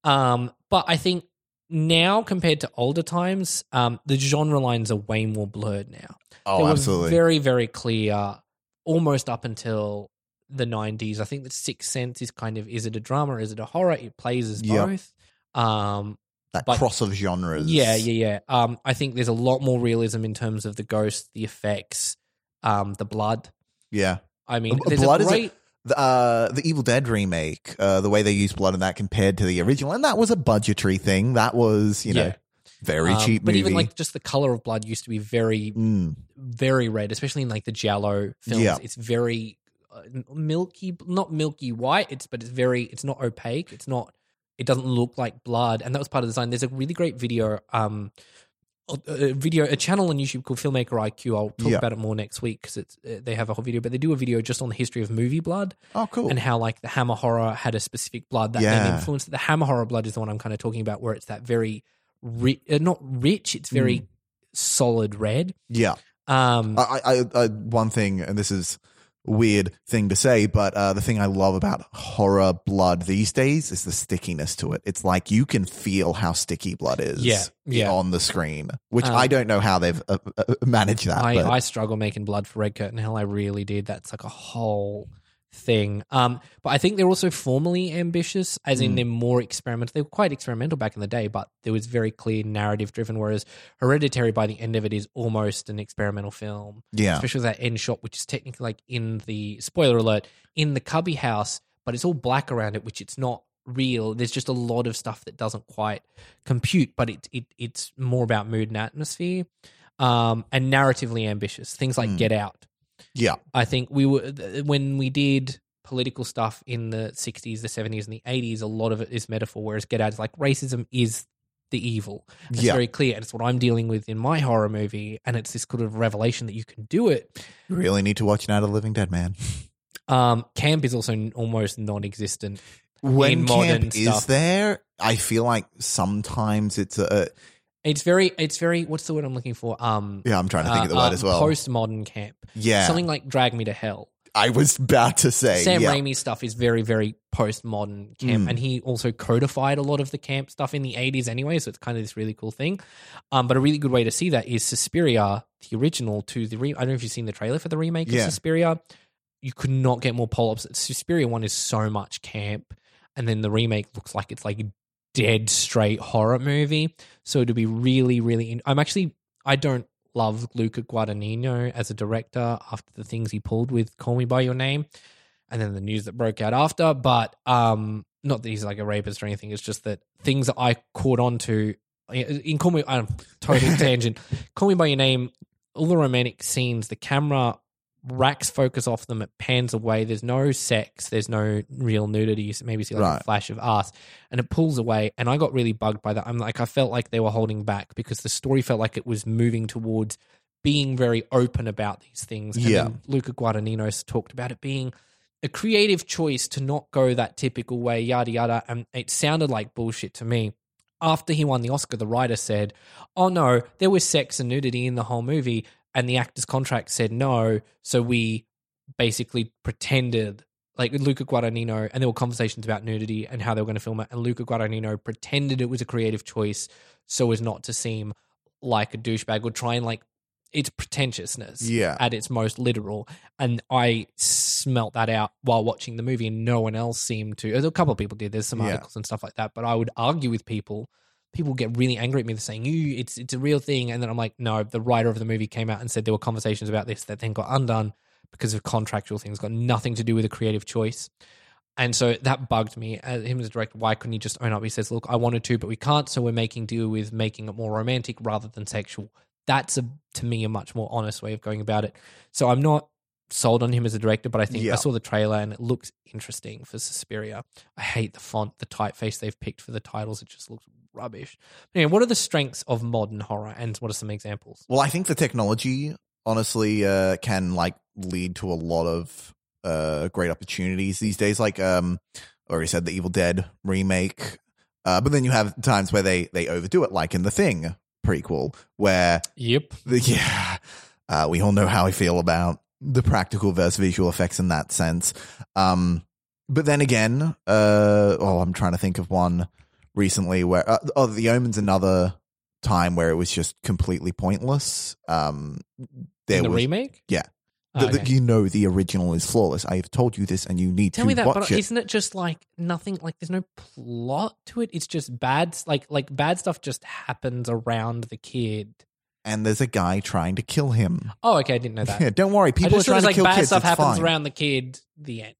Um, but I think now compared to older times, um, the genre lines are way more blurred now. Oh, they were absolutely. very, very clear almost up until the 90s. I think that Sixth Sense is kind of is it a drama is it a horror? It plays as Yep. both. Um, that but- cross of genres. yeah, yeah, yeah. Um, I think there's a lot more realism in terms of the ghost, the effects, um, the blood. yeah. I mean, blood a is a- great. the, uh, the Evil Dead remake, uh, the way they used blood in that compared to the original, and that was a budgetary thing. That was, you know, Yeah. very um, cheap but movie. even like just the color of blood used to be very, Mm, very red, especially in like the Giallo films. Yeah. It's very milky, not milky white. It's but it's very. It's not opaque. It's not. It doesn't look like blood, and that was part of the design. There's a really great video. Um, a a video, a channel on YouTube called Filmmaker IQ. I'll talk Yeah. about it more next week because it's uh, they have a whole video, but they do a video just on the history of movie blood. oh, cool. and how like the Hammer horror had a specific blood that Yeah. then influenced the Hammer horror blood is the one I'm kind of talking about, where it's that very ri- uh, not rich, it's very Mm. solid red. yeah. Um, I, I, I, one thing, and this is weird thing to say, but uh, the thing I love about horror blood these days is the stickiness to it. It's like you can feel how sticky blood is Yeah, yeah. on the screen, which Um, I don't know how they've uh, uh, managed that. I, I struggle making blood for Red Curtain Hell. I really did. That's like a whole thing. Um, but I think they're also formally ambitious, as in Mm. they're more experimental. They were quite experimental back in the day, but there was very clear narrative driven. Whereas Hereditary, by the end of it, is almost an experimental film. yeah. especially that end shot, which is technically like in the spoiler alert in the cubby house, but it's all black around it, which it's not real. There's just a lot of stuff that doesn't quite compute, but it, it it's more about mood and atmosphere, um, and narratively ambitious. Things like Hmm. Get Out. Yeah. I think we were when we did political stuff in the 60s, the 70s, and the 80s. A lot of it is metaphor, whereas Get Out is like racism is the evil. It's Yeah. very clear, and it's what I'm dealing with in my horror movie. And it's this kind of revelation that you can do it. You really need to watch Night of the Living Dead, man. Um, camp is also almost non-existent. When In modern camp is there, I feel like sometimes it's a. It's very, it's very. What's the word I'm looking for? Um, Yeah, I'm trying to think of the uh, word as well. Postmodern camp. yeah, Something like Drag Me to Hell. I was about to say. Sam yeah. Raimi stuff is very, very postmodern camp, Mm. and he also codified a lot of the camp stuff in the '80s anyway. So it's kind of this really cool thing. Um, but a really good way to see that is Suspiria, the original to the. Re- I don't know if you've seen the trailer for the remake Yeah. of Suspiria. You could not get more polar opposites. Suspiria one is so much camp, and then the remake looks like it's like dead straight horror movie. So to be really, really, in- I'm actually I don't love Luca Guadagnino as a director after the things he pulled with Call Me by Your Name, and then the news that broke out after. But um, not that he's like a rapist or anything. It's just that things that I caught on to in Call Me. I'm totally tangent. Call Me by Your Name. All the romantic scenes, the camera racks focus off them, it pans away. There's no sex, there's no real nudity. You maybe see like a flash of ass, and it pulls away. And I got really bugged by that. I'm like, I felt like they were holding back because the story felt like it was moving towards being very open about these things. And Yeah. Luca Guadagnino talked about it being a creative choice to not go that typical way, yada yada. And it sounded like bullshit to me. After he won the Oscar, the writer said, "Oh no, there was sex and nudity in the whole movie." And the actor's contract said no, so we basically pretended like Luca Guadagnino, and there were conversations about nudity and how they were going to film it, and Luca Guadagnino pretended it was a creative choice so as not to seem like a douchebag or try and like it's pretentiousness Yeah. at its most literal. And I smelt that out while watching the movie, and no one else seemed to. A couple of people did. There's some Yeah. articles and stuff like that, but I would argue with people. People get really angry at me. Saying, "You, it's it's a real thing," and then I'm like, "No." The writer of the movie came out and said there were conversations about this that then got undone because of contractual things. Got nothing to do with a creative choice. And so that bugged me. As him as a director, why couldn't he just own up? He says, "Look, I wanted to, but we can't, so we're making deal with making it more romantic rather than sexual." That's a to me a much more honest way of going about it. So I'm not sold on him as a director, but I think Yeah. I saw the trailer and it looks interesting for Suspiria. I hate the font, the typeface they've picked for the titles. It just looks rubbish. Anyway, what are the strengths of modern horror, and what are some examples? Well, I think the technology honestly uh, can like lead to a lot of uh, great opportunities these days. Like um, I already said, the Evil Dead remake, uh, but then you have times where they they overdo it, like in the Thing prequel, where Yep. the, yeah, uh, we all know how I feel about the practical versus visual effects in that sense. Um, but then again, uh, oh, I'm trying to think of one recently where uh, oh, The Omen's another time where it was just completely pointless. Um, there In the was remake? yeah. Ah, the, the- okay. you know the original is flawless. I have told you this, and you need to Tell to me that, watch but it. isn't it just like nothing? Like there's no plot to it. It's just bad. Like like bad stuff just happens around the kid. And there's a guy trying to kill him. Oh, okay, I didn't know that. Yeah, don't worry. People are trying to like kill bad kids. stuff it's happens fine. around the kid. The end.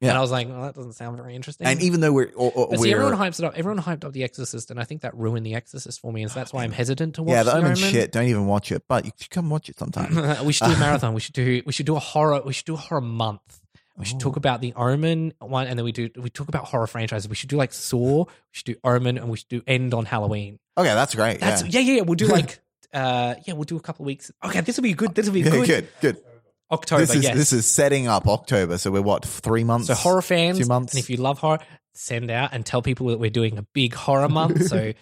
Yeah. And I was like, well, that doesn't sound very interesting. And even though we're, or, or but see, we're everyone hypes it up. Everyone hyped up The Exorcist, and I think that ruined The Exorcist for me, and so that's why I'm hesitant to watch. yeah, the Omen shit. Don't even watch it, but you should come watch it sometime. we should do a marathon. We should do we should do a horror. We should do a horror month. We should Oh. talk about the Omen one, and then we do we talk about horror franchises. We should do like Saw. We should do Omen, and we should do End on Halloween. okay, that's great. That's yeah. yeah, yeah. yeah. We'll do like uh yeah, we'll do a couple of weeks. Okay, this will be good. This will be Yeah, good. good, good. October, This is yes. this is setting up October, so we're what three months? so horror fans, two months. and if you love horror, send out and tell people that we're doing a big horror month. so.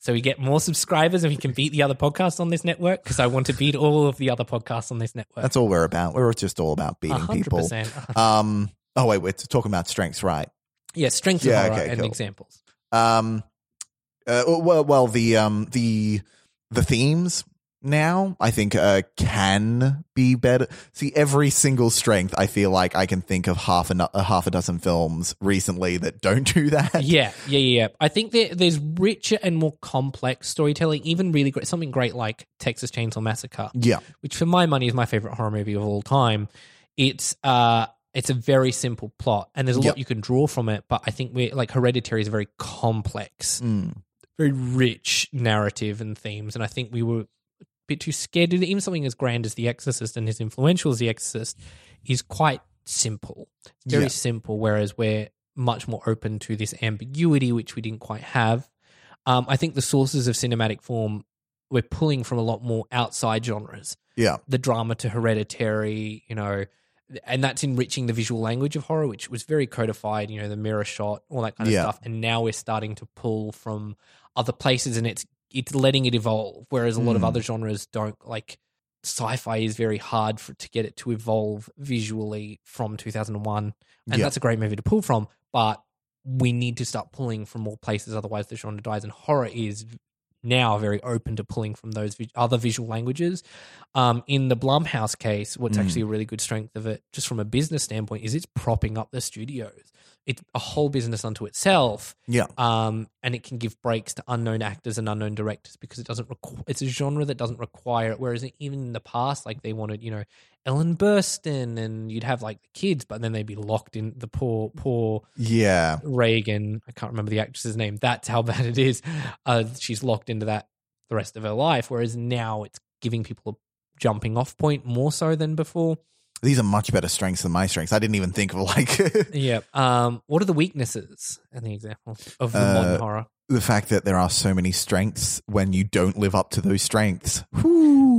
So we get more subscribers and we can beat the other podcasts on this network because I want to beat all of the other podcasts on this network. that's all we're about. We're just all about beating hundred people. percent. Um. Oh wait, we're talking about strengths, right? Yeah, strengths Yeah, okay, and cool. examples. Um. Uh, well, well, the um the the themes now I think uh can be better. See, every single strength I feel like I can think of half a, a half a dozen films recently that don't do that. Yeah, yeah, yeah. I think there, there's richer and more complex storytelling. Even really great, something great like Texas Chainsaw Massacre, Yeah. which for my money is my favorite horror movie of all time. It's uh, it's a very simple plot, and there's a Yep. lot you can draw from it. But I think we're like Hereditary is a very complex, Mm. very rich narrative and themes, and I think we were bit too scared to do even something as grand as The Exorcist and as influential as The Exorcist is quite simple. It's very Yeah. simple, whereas we're much more open to this ambiguity, which we didn't quite have. Um, I think the sources of cinematic form we're pulling from a lot more outside genres. Yeah. The drama to hereditary, you know, and that's enriching the visual language of horror, which was very codified, you know, the mirror shot, all that kind of Yeah. stuff. And now we're starting to pull from other places and it's it's letting it evolve. Whereas a lot of Mm. other genres don't like sci-fi is very hard for to get it to evolve visually from 2001 and Yeah. that's a great movie to pull from but we need to start pulling from more places otherwise the genre dies and horror is now very open to pulling from those other visual languages um, in the blumhouse case what's Mm. actually a really good strength of it just from a business standpoint is it's propping up the studios it's a whole business unto itself Yeah. um, and it can give breaks to unknown actors and unknown directors because it doesn't. Requ- it's a genre that doesn't require it. Whereas even in the past, like they wanted, you know, Ellen Burstyn, and you'd have like the kids, but then they'd be locked in the poor, poor Yeah. Reagan. I can't remember the actress's name. That's how bad it is. Uh, she's locked into that the rest of her life. Whereas now it's giving people a jumping off point more so than before. These are much better strengths than my strengths. I didn't even think of like Yeah. Um. What are the weaknesses and the examples of the Uh, modern horror? the fact that there are so many strengths when you don't live up to those strengths.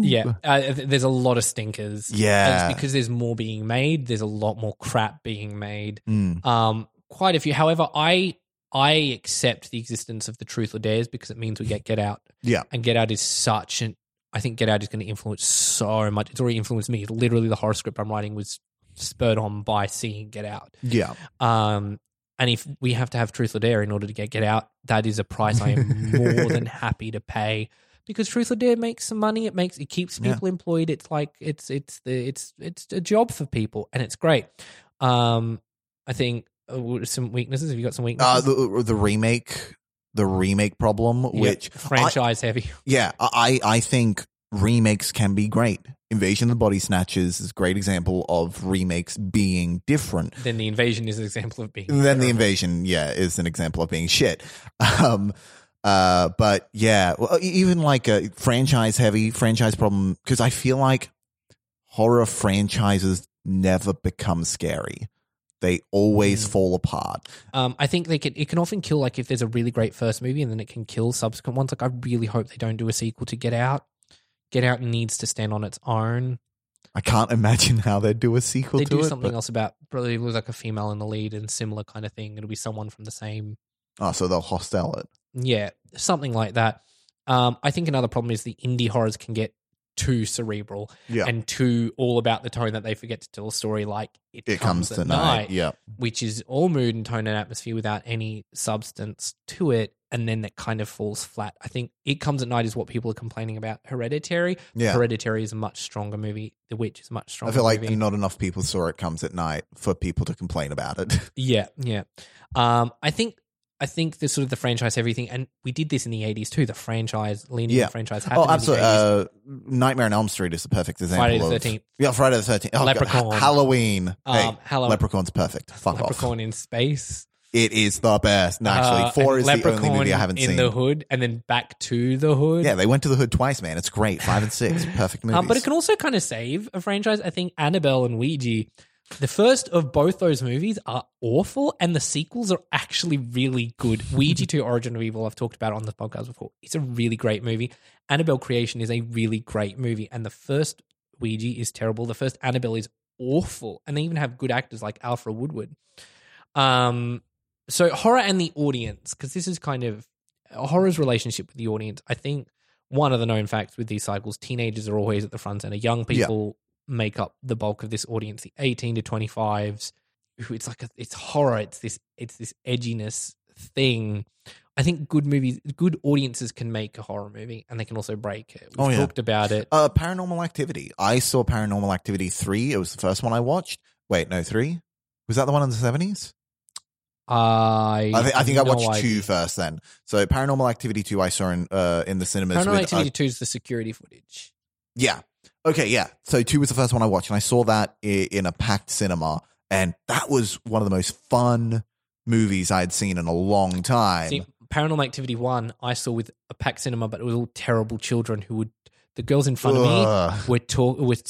Yeah, uh, there's a lot of stinkers. Yeah. Because there's more being made. There's a lot more crap being made. Mm. Um, quite a few. However, I I accept the existence of the truth or dares because it means we get Get Out, Yeah. and Get Out is such an. I think Get Out is going to influence so much. It's already influenced me. Literally, the horror script I'm writing was spurred on by seeing Get Out. Yeah. Um, and if we have to have truth or dare in order to get Get Out, that is a price I am more than happy to pay because truth or dare makes some money. It makes it keeps Yeah. people employed. It's like it's it's the it's it's a job for people, and it's great. Um, I think uh, some weaknesses. Have you got some Uh, weaknesses? the the remake, the remake problem, which I- franchise heavy. yeah, I I think remakes can be great. Invasion of the Body Snatchers is a great example of remakes being different. then the invasion is an example of being. Then the invasion, yeah, is an example of being shit. Um, uh, but yeah, well, even like a franchise heavy franchise problem because I feel like horror franchises never become scary. They always Mm. fall apart. Um, I think they can. It can often kill. Like if there's a really great first movie, and then it can kill subsequent ones. Like I really hope they don't do a sequel to Get Out. Get Out needs to stand on its own. I can't imagine how they'd do a sequel they to do it. something but- else about probably with like a female in the lead and similar kind of thing. It'll be someone from the same, Oh, so they'll hostile it. yeah, something like that. Um, I think another problem is the indie horrors can get too cerebral Yeah. and too all about the tone that they forget to tell a story like it, it comes at tonight. Yeah. which is all mood and tone and atmosphere without any substance to it. And then that kind of falls flat. I think It Comes at Night is what people are complaining about. Hereditary. Yeah. Hereditary is a much stronger movie. The Witch is much I feel like movie. not enough people saw it comes at night for people to complain about it. Yeah, yeah. Um, I think I think the sort of the franchise everything, and we did this in the eighties too. The franchise leaning Yeah. the franchise happened. oh, absolutely. In the 80s. Uh, Nightmare on Elm Street is the perfect example. Friday the 13th. Yeah, Friday the 13th. Oh, Leprechaun. Ha- Halloween. hey, Um, Hallow- Leprechaun's perfect. Fuck Leprechaun off. in space. It is the best. No, actually, Uh, four is the only Leprechaun movie I haven't in seen. the hood, and then back to the hood. yeah, they went to the hood twice, man. It's great. Five and six. Perfect movies. Um, but it can also kind of save a franchise. I think Annabelle and Ouija, the first of both those movies are awful, and the sequels are actually really good. Ouija 2 Origin of Evil, I've talked about on the podcast before. It's a really great movie. Annabelle Creation is a really great movie, and the first Ouija is terrible. The first Annabelle is awful, and they even have good actors like Alfred Woodward. Um, so horror and the audience, because this is kind of horror's relationship with the audience. I think one of the known facts with these cycles, teenagers are always at the front center. Young people make up the bulk of this audience, the 18 to 25s. who It's like a, it's horror. It's this it's this edginess thing. I think good movies, good audiences can make a horror movie, and they can also break it. We've Oh, yeah. talked about it. Uh, Paranormal Activity. I saw Paranormal Activity 3. It was the first one I watched. Wait, no, 3? Was that the one in the 70s? I I, th- I think I watched idea. two first then. So Paranormal Activity 2 I saw in uh, in the cinemas. Paranormal with, uh, Activity Two is the security footage. Yeah. Okay, yeah. So 2 was the first one I watched, and I saw that in a packed cinema, and that was one of the most fun movies I had seen in a long time. See, Paranormal Activity One, I saw with a packed cinema, but it was all terrible children who would The girls in front of me were talk with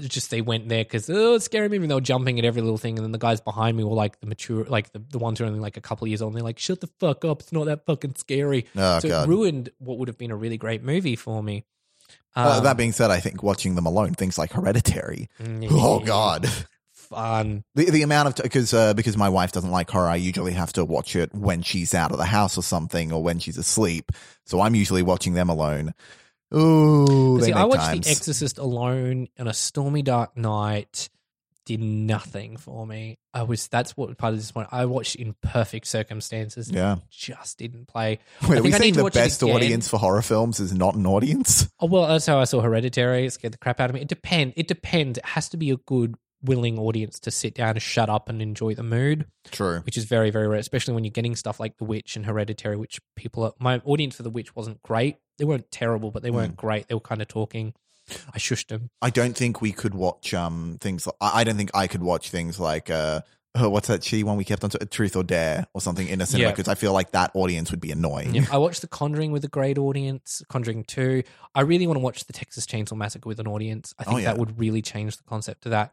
just they went there because oh it's scary movie. And they were jumping at every little thing, and then the guys behind me were like the mature, like the, the ones who are only like a couple of years old. And they're like, "Shut the fuck up! It's not that fucking scary." Oh, so God. it ruined what would have been a really great movie for me. Uh, Um, that being said, I think watching them alone, things like Hereditary. mm, Oh God, fun. the the amount of because uh, because my wife doesn't like horror, I usually have to watch it when she's out of the house or something, or when she's asleep. So I'm usually watching them alone. Ooh, See, I watched times. The Exorcist alone on a stormy dark night. Did nothing for me. I was that's what part of this point. I watched in perfect circumstances. Yeah. just didn't play. Wait, I are we think I need saying to the watch best audience for horror films is not an audience? Oh well, that's how I saw Hereditary. It scared the crap out of me. It depends. It depends. It has to be a good, willing audience to sit down and shut up and enjoy the mood, True. which is very, very rare. Especially when you're getting stuff like The Witch and Hereditary, which people. Are, my audience for The Witch wasn't great. They weren't terrible, but they weren't mm. great. They were kind of talking. I shushed them. I don't think we could watch um things. Like, I don't think I could watch things like uh. oh, what's that shitty one we kept on to Truth or Dare or something in a cinema Yeah. because I feel like that audience would be annoying. Yeah, I watched The Conjuring with a great audience. Conjuring Two. I really want to watch The Texas Chainsaw Massacre with an audience. I think Oh, yeah. that would really change the concept of that.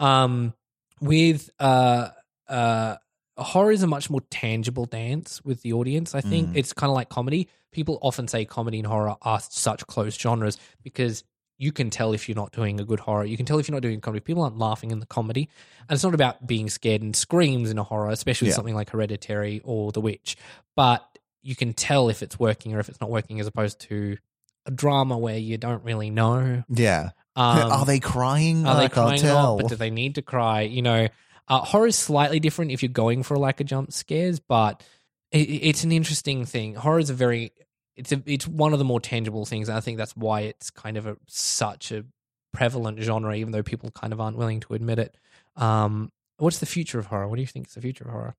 Um, with uh, uh, horror is a much more tangible dance with the audience. I think Mm. it's kind of like comedy. People often say comedy and horror are such close genres because you can tell if you're not doing a good horror. You can tell if you're not doing comedy. People aren't laughing in the comedy. And it's not about being scared and screams in a horror, especially with Yeah. something like Hereditary or The Witch. But you can tell if it's working or if it's not working as opposed to a drama where you don't really know. Yeah. Um, are they crying? are they crying not? But do they need to cry? You know, uh, horror is slightly different if you're going for like a jump scares, but it, it's an interesting thing. Horror is a very it's a, it's one of the more tangible things, and I think that's why it's kind of a such a prevalent genre, even though people kind of aren't willing to admit it. Um, what's the future of horror? What do you think is the future of horror?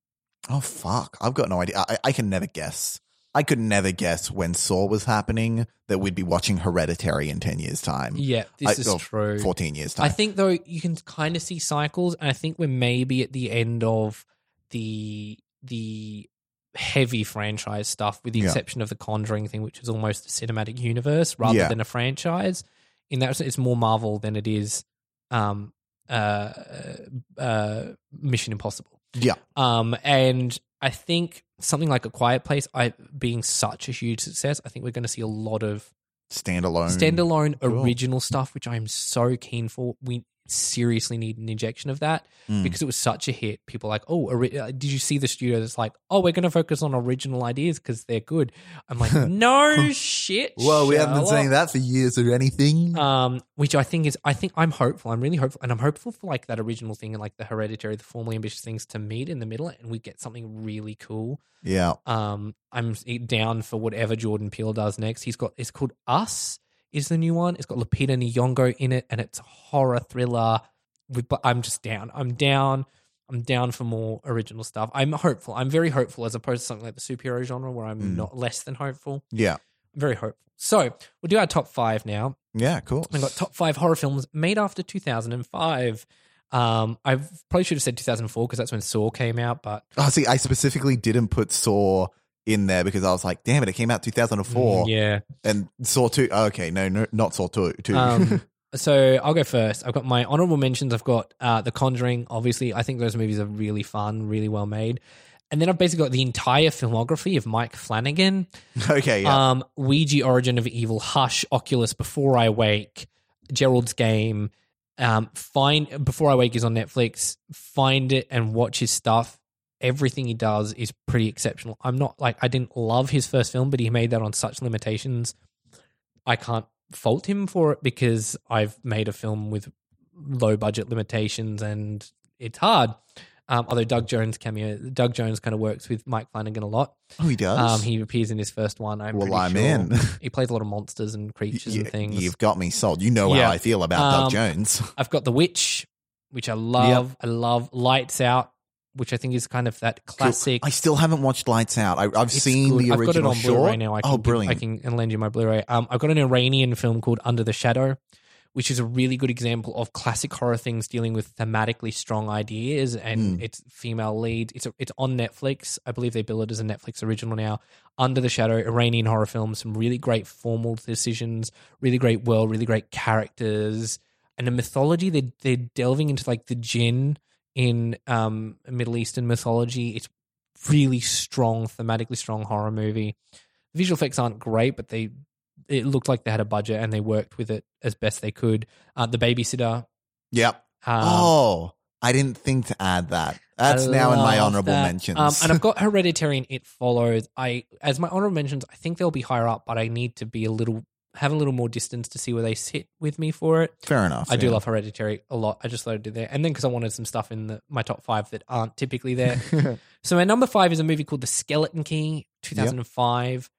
Oh fuck! I've got no idea. I, I can never guess. I could never guess when Saw was happening that we'd be watching Hereditary in ten years' time. Yeah, this I- is true. Fourteen years' time. I think though you can kind of see cycles, and I think we're maybe at the end of the the heavy franchise stuff, with the Yeah. exception of the Conjuring thing, which is almost a cinematic universe rather Yeah. than a franchise. In that it's more Marvel than it is um, uh, uh, Mission Impossible. yeah, Um, and I think something like A Quiet Place, I being such a huge success, I think we're going to see a lot of standalone. standalone Cool. original stuff, which I am so keen for. We seriously need an injection of that Mm. because it was such a hit. People are like, oh, ori- uh, did you see the studio that's like, oh, we're going to focus on original ideas because they're good. I'm like, no shit. Well, we haven't been saying that for years or anything. Um, which I think is, I think I'm hopeful. I'm really hopeful, and I'm hopeful for like that original thing and like the hereditary, the formally ambitious things to meet in the middle, and we get something really cool. yeah, Um, I'm down for whatever Jordan Peele does next. He's got it's called Us is the new one. It's got Lupita Nyong'o in it, and it's a horror thriller. With, but I'm just down. I'm down. I'm down for more original stuff. I'm hopeful. I'm very hopeful as opposed to something like the superhero genre where I'm Mm. not less than hopeful. yeah, I'm very hopeful. So we'll do our top five now. yeah. Cool. I've got top five horror films made after 2005. Um, I probably should have said 2004 because that's when Saw came out, but Oh, see, I specifically didn't put Saw in there because I was like, damn it, it came out 2004. Mm, yeah. And Saw 2. Okay, no, no not Saw 2. 2. Um, so I'll go first. I've got my honorable mentions. I've got uh, The Conjuring. Obviously, I think those movies are really fun, really well made. And then I've basically got the entire filmography of Mike Flanagan, okay, yeah. um, Ouija, Origin of Evil, Hush, Oculus, Before I Wake, Gerald's Game. Um, find Before I Wake is on Netflix. Find it and watch his stuff. Everything he does is pretty exceptional. I'm not like I didn't love his first film, but he made that on such limitations. I can't fault him for it because I've made a film with low budget limitations and it's hard. Um, although Doug Jones cameo, Doug Jones kind of works with Mike Flanagan a lot. oh, he does? Um, he appears in his first one. I'm Well, I'm sure. in. he plays a lot of monsters and creatures You- and things. You've got me sold. You know Yeah. how I feel about Um, Doug Jones. I've got The Witch, which I love. I love Lights Out, which I think is kind of that classic. I still haven't watched Lights Out. I, I've It's seen good. the I've got it on short. Blu-ray now. I can oh, brilliant. I can lend you my Blu-ray. Um, I've got an Iranian film called Under the Shadow, which is a really good example of classic horror things dealing with thematically strong ideas and Mm. it's female lead. It's a, it's on Netflix. I believe they bill it as a Netflix original now. Under the Shadow, Iranian horror film, some really great formal decisions, really great world, really great characters, and a mythology. They they're delving into like the jinn in um Middle Eastern mythology. It's really strong, thematically strong horror movie. Visual effects aren't great, but they it looked like they had a budget and they worked with it as best they could. Uh, the babysitter. Yep. Um, oh, I didn't think to add that. That's I now in my honorable that. mentions. Um, and I've got Hereditary and It Follows. I as my honorable mentions, I think they'll be higher up, but I need to be a little have a little more distance to see where they sit with me for it. Fair enough. I do love Hereditary a lot. I just thought I'd do there. And then because I wanted some stuff in the, my top five that aren't typically there. so my number five is a movie called The Skeleton Key, 2005.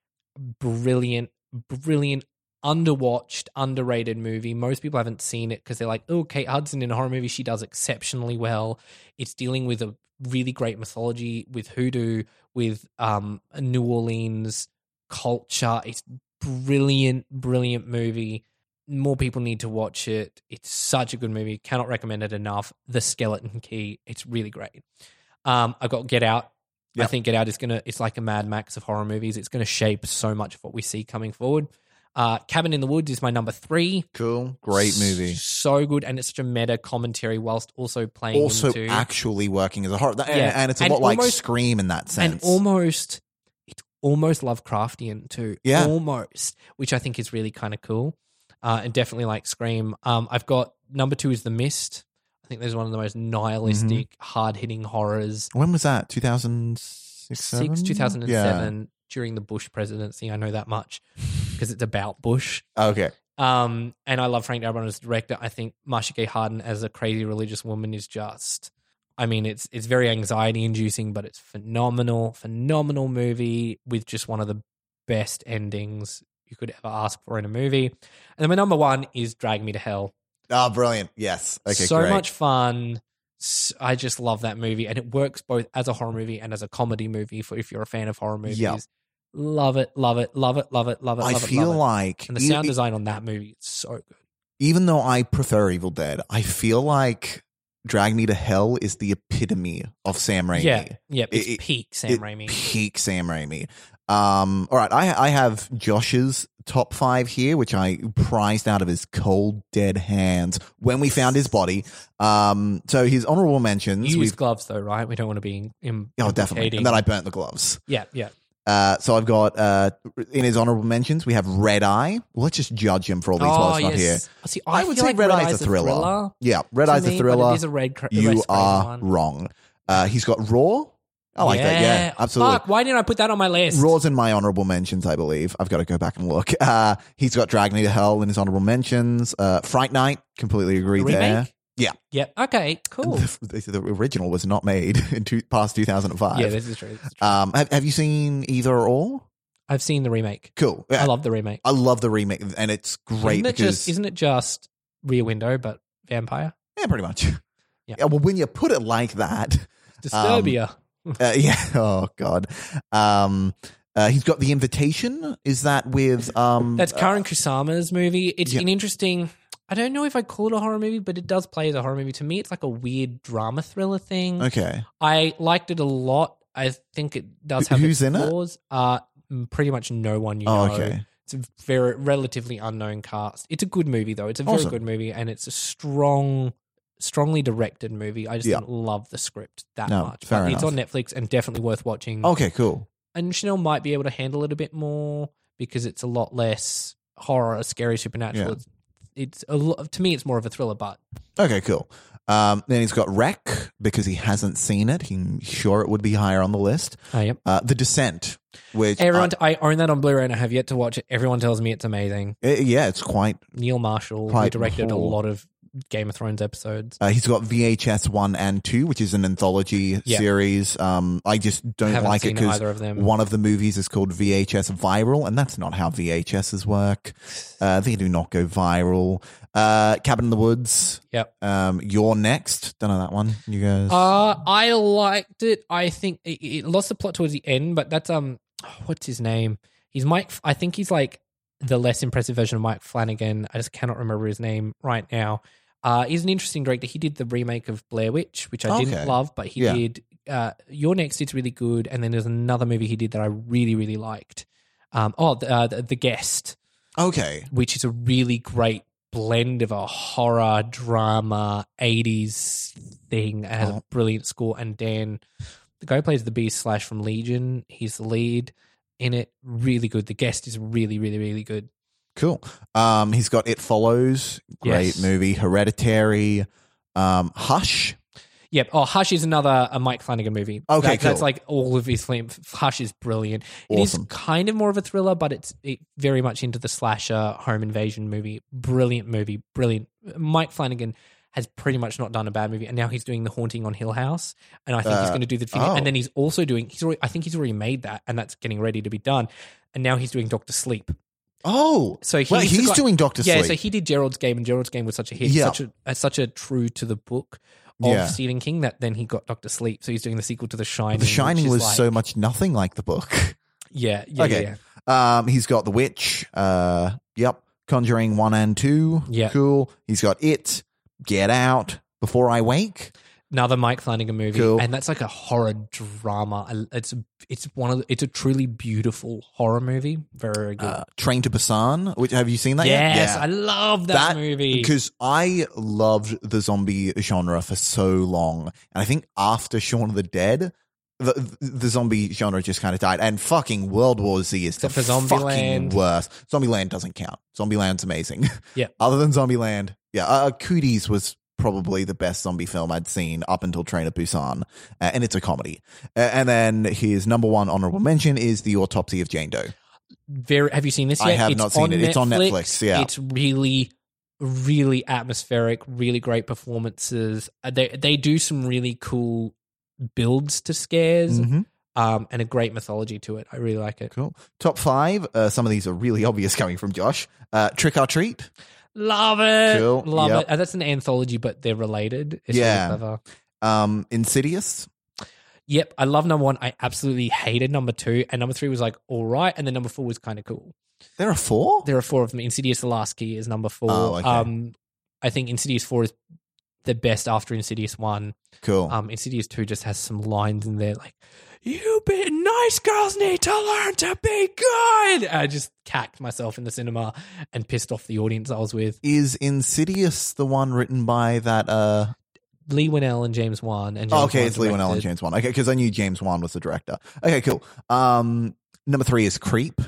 Brilliant, brilliant, underwatched, underrated movie. Most people haven't seen it because they're like, oh, Kate Hudson in a horror movie, she does exceptionally well. It's dealing with a really great mythology with hoodoo, with um, New Orleans culture. It's brilliant, brilliant movie. More people need to watch it. It's such a good movie. Cannot recommend it enough. The Skeleton Key. It's really great. Um, I got Get Out. I think Get Out is gonna. It's like a Mad Max of horror movies. It's gonna shape so much of what we see coming forward. Uh, Cabin in the Woods is my number three. cool. Great movie. So good, and it's such a meta commentary whilst also playing Also, into actually working as a horror, and, Yeah. and it's a And lot like Scream in that sense. and almost almost Lovecraftian too. Yeah. almost, which I think is really kind of cool, uh, and definitely like Scream. Um, I've got number two is The Mist. I think there's one of the most nihilistic, Mm-hmm. hard hitting horrors. when was that? Two thousand six, Six, two thousand and seven, during the Bush presidency. I know that much because it's about Bush. Okay. Um, and I love Frank Darabont as director. I think Marcia Gay Harden as a crazy religious woman is just. I mean, it's it's very anxiety inducing, but it's phenomenal, phenomenal movie with just one of the best endings you could ever ask for in a movie. And then my number one is Drag Me to Hell. Oh, brilliant. Yes. Okay. so great. much fun. I just love that movie, and it works both as a horror movie and as a comedy movie. For if you're a fan of horror movies, Yep. love it, love it, love it, love it, love it. I love it, feel it. like and the sound e- design on that movie is so good. even though I prefer Evil Dead, I feel like Drag Me to Hell is the epitome of Sam Raimi. Yeah, yeah, it's It- peak Sam It Raimi. Peak Sam Raimi. Um, all right, I I have Josh's top five here, which I prized out of his cold dead hands when we found his body. Um, so his honorable mentions. You use gloves though, right? We don't want to be in. in oh definitely, and then I burnt the gloves. yeah, yeah. Uh, so I've got uh, in his honorable mentions we have Red Eye. Let's just judge him for all these while it's not here. Oh, See, I, I, would feel say like Red, Red Eye's a thriller. Yeah, Red to Eye's a but thriller. It is a red. cra- you are one. wrong. Uh, he's got Raw. I like that. Yeah, absolutely. Fuck, why didn't I put that on my list? Raw's in my honorable mentions, I believe. I've got to go back and look. Uh, he's got Drag Me to Hell in his honorable mentions. Uh, Fright Night, completely agree The there. remake? Yeah. Yeah. Okay. Cool. The, the original was not made in two, past 2005. yeah, this is true. This is true. um, have, have you seen either or? I've seen the remake. Cool. I love the remake. I love the remake, and it's great isn't it because just isn't it just Rear Window but vampire? yeah, pretty much. Yeah. yeah. Well, when you put it like that, Disturbia. Uh, yeah. Oh God. Um, uh, he's got the invitation. Is that with um? That's Karen Kusama's movie. It's yeah. an interesting. I don't know if I call it a horror movie, but it does play as a horror movie. To me, it's like a weird drama thriller thing. okay. I liked it a lot. I think it does have who's its in it? flaws. Uh, pretty much no one you Oh, know. okay. It's a very relatively unknown cast. It's a good movie though. It's a very Awesome. good movie, and it's a strong, strongly directed movie. I just Yeah. didn't love the script that No, much. fair but it's on. Netflix and definitely worth watching. Okay. Cool. And Chanel might be able to handle it a bit more because it's a lot less horror, scary, supernatural. Yeah. It's, it's a to me, it's more of a thriller, but Okay. Cool. Um, then he's got REC because he hasn't seen it. He's sure it would be higher on the list. I am. Uh, the Descent, which Everyone, I own that on Blu-ray and I have yet to watch it. Everyone tells me it's amazing. uh, yeah, it's quite Neil Marshall, who Quite directed a lot of Game of Thrones episodes. Uh, he's got VHS one and two, which is an anthology Yeah. series. Um, I just don't Haven't like it because either of them. one of the movies is called VHS Viral, and that's not how VHSs work. Uh, they do not go viral. Uh, Cabin in the Woods. Yep. Um, you're next. Don't know that one. You guys. Uh, I liked it. I think it, it lost the plot towards the end, but that's um, what's his name? He's Mike. I think he's like the less impressive version of Mike Flanagan. I just cannot remember his name right now. Uh, he's an interesting director. He did the remake of Blair Witch, which I Okay. didn't love, but he Yeah. did. Uh, You're Next is really good, and then there's another movie he did that I really, really liked. Um, oh, the, uh, the, the Guest, Okay. which is a really great blend of a horror drama 80s thing. It has Oh. a brilliant score, and Dan, the guy plays the Beast Slash from Legion, he's the lead in it. Really good. The Guest is really, really, really good. Cool. Um, he's got It Follows, great Yes. movie. Hereditary, um, Hush. Yep. Oh, Hush is another a Mike Flanagan movie. Okay, That- That's like all of his film. Hush is brilliant. It is Awesome. kind of more of a thriller, but it's it, very much into the slasher home invasion movie. Brilliant movie. Brilliant. Mike Flanagan has pretty much not done a bad movie, and now he's doing The Haunting on Hill House, and I think he's Uh, going to do the. oh. And then he's also doing. He's already. I think he's already made that, and that's getting ready to be done. And now he's doing Doctor Sleep. Oh, So he's, well, he's doing Doctor yeah, Sleep. so he did Gerald's Game, and Gerald's Game was such a hit, Yeah. such a uh, such a true to the book of Yeah. Stephen King that then he got Doctor Sleep. So he's doing the sequel to The Shining. the Shining is was like- so much nothing like the book. yeah, yeah, Okay. yeah, yeah. Um, he's got The Witch. Uh, yep. Conjuring one and two. Yeah. Cool. He's got It. Get Out. Before I Wake. Another Mike Flanagan movie, Cool. and that's like a horror drama. It's it's one of the, it's a truly beautiful horror movie. Very good. Uh, Train to Busan. Which have you seen that yes, yet? I love that, movie. because I loved the zombie genre for so long, and I think after Shaun of the Dead, the the zombie genre just kind of died. And fucking World War Z is Except the for fucking worst. Zombieland doesn't count. Zombieland's amazing. Yeah. Other than Zombieland, yeah, uh, Cooties was probably the best zombie film I'd seen up until Train to Busan, uh, and it's a comedy. Uh, and then his number one honorable mention is The Autopsy of Jane Doe. Very. Have you seen this yet? I have It's not seen it. It's on Netflix, yeah. it's really, really atmospheric. Really great performances. Uh, They they do some really cool builds to scares. Mhm. Um, and a great mythology to it. I really like it. Cool. Top five. Uh, some of these are really obvious coming from Josh. Uh, Trick or Treat. Love it. Cool. Love Yep. it. And that's an anthology, but they're related. It's Yeah. really. Um, Insidious. Yep, I love number one. I absolutely hated number two, and number three was like all right, and then number four was kind of cool. There are four. There are four of them. Insidious: The Last Key is number four. Oh, okay. Um, I think Insidious four is the best after Insidious one. Cool. Um, Insidious two just has some lines in there like, "You be nice girls need to learn to be good." I just cacked myself in the cinema and pissed off the audience I was with. is Insidious the one written by that? Uh, Leigh Whannell and James Wan and James oh, okay, Wan it's Leigh Whannell and. James Wan. Okay, because I knew James Wan was the director. Okay, cool. Um, number three is Creep.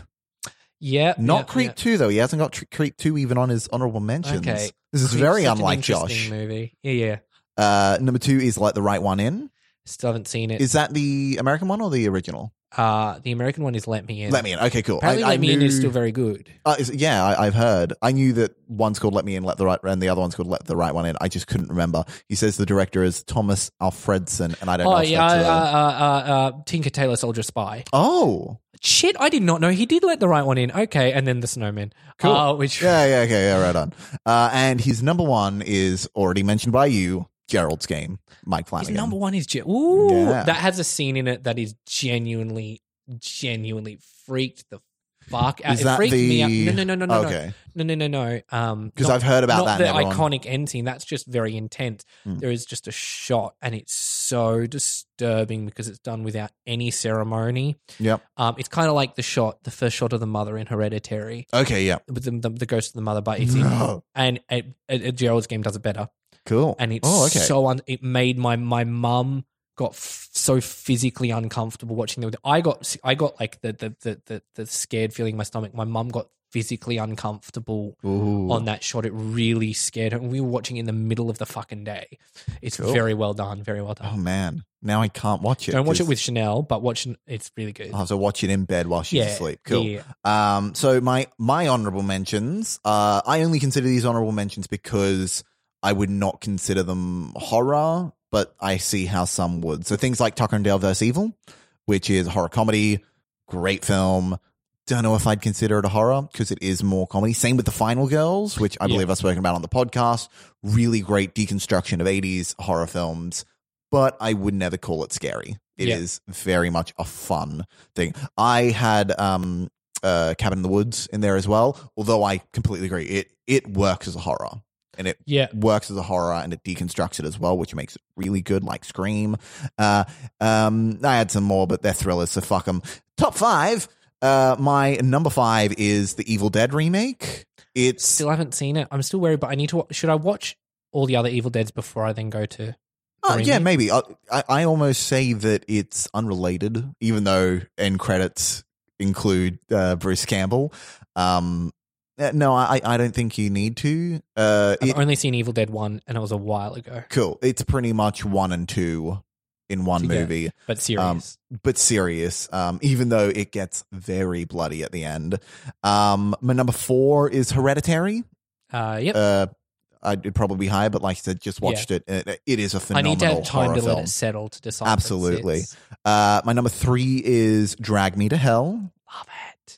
Yeah, Not yeah, Creep yeah. two though. He hasn't got Creep two even on his honorable mentions. Okay. This is very unlike Josh. Movie. Yeah, yeah. Uh, number two is Let the Right One In. Still haven't seen it. Is that the American one or the original? uh, the American one is Let Me In. Let Me In. Okay, cool. Apparently, I, Let I Me In is still very good. Uh, is- yeah, I, I've heard. I knew that one's called "Let Me In, Let the Right," and the other one's called "Let the Right One In." I just couldn't remember. He says the director is Thomas Alfredson, and I don't know. Oh yeah, uh, uh, uh, uh, Tinker Tailor Soldier Spy. oh, Shit, I did not know he did let the right one in. Okay, and then the Snowman. Cool. Uh, which yeah, yeah, okay, yeah, right on. Uh, and his number one is already mentioned by you, Gerald's Game, Mike his number one is Ge- Ooh, Yeah. that has a scene in it that is genuinely, genuinely freaked the fuck out. Is it that freaked me out. the- No, no, no, no, no, Okay, no, no, no, no. Um, because not- I've heard about not that. the everyone- iconic end scene. That's just very intense. Hmm. There is just a shot, and it's so disturbing because it's done without any ceremony. Yep. Um, it's kind of like the shot, the first shot of the mother in Hereditary Okay. Yeah. with the, the, the ghost of the mother, but it's in, No. and it, it, it- Gerald's game does it better, Cool. and it's oh, okay. so un, it made my my mum got f- so physically uncomfortable watching them. I got I got like the the the the, the scared feeling in my stomach. My mum got physically uncomfortable Ooh. on that shot. It really scared her. And we were watching in the middle of the fucking day. It's Cool. very well done. Very well done. Oh man, now I can't watch it. Don't watch it with Chanel, but watch it. It's really good. I'll have to watch it in bed while she's yeah, asleep. Cool. yeah. Um, so my my honorable mentions. Uh, I only consider these honorable mentions because I would not consider them horror, but I see how some would. So things like Tucker and Dale vs. Evil, which is a horror comedy, great film. Don't know if I'd consider it a horror because it is more comedy. Same with The Final Girls, which I Yeah. believe I've spoken about on the podcast. Really great deconstruction of 80s horror films, but I would never call it scary. It is Yeah. very much a fun thing. I had um uh, Cabin in the Woods in there as well. Although I completely agree, it it works as a horror and it Yeah. works as a horror and it deconstructs it as well, which makes it really good, like Scream. Uh, um, I had some more, but they're thrillers, so fuck them. Top five. Uh, my number five is the Evil Dead remake. It's Still haven't seen it. I'm still worried, but I need to. wa- Should I watch all the other Evil Deads before I then go to? Oh, yeah, maybe. I, I, I almost say that it's unrelated, even though end credits include uh, Bruce Campbell. Um, uh, no, I, I don't think you need to. Uh, I've it- only seen Evil Dead one, and it was a while ago. cool. It's pretty much one and two in one movie, But serious. but serious. Um, even though it gets very bloody at the end. Um, my number four is Hereditary. uh, yep. Uh, I'd probably be higher, but like I said, just watched it. It, It is a phenomenal I need to have time to film. let it settle to decide. Absolutely. Uh, my number three is Drag Me to Hell.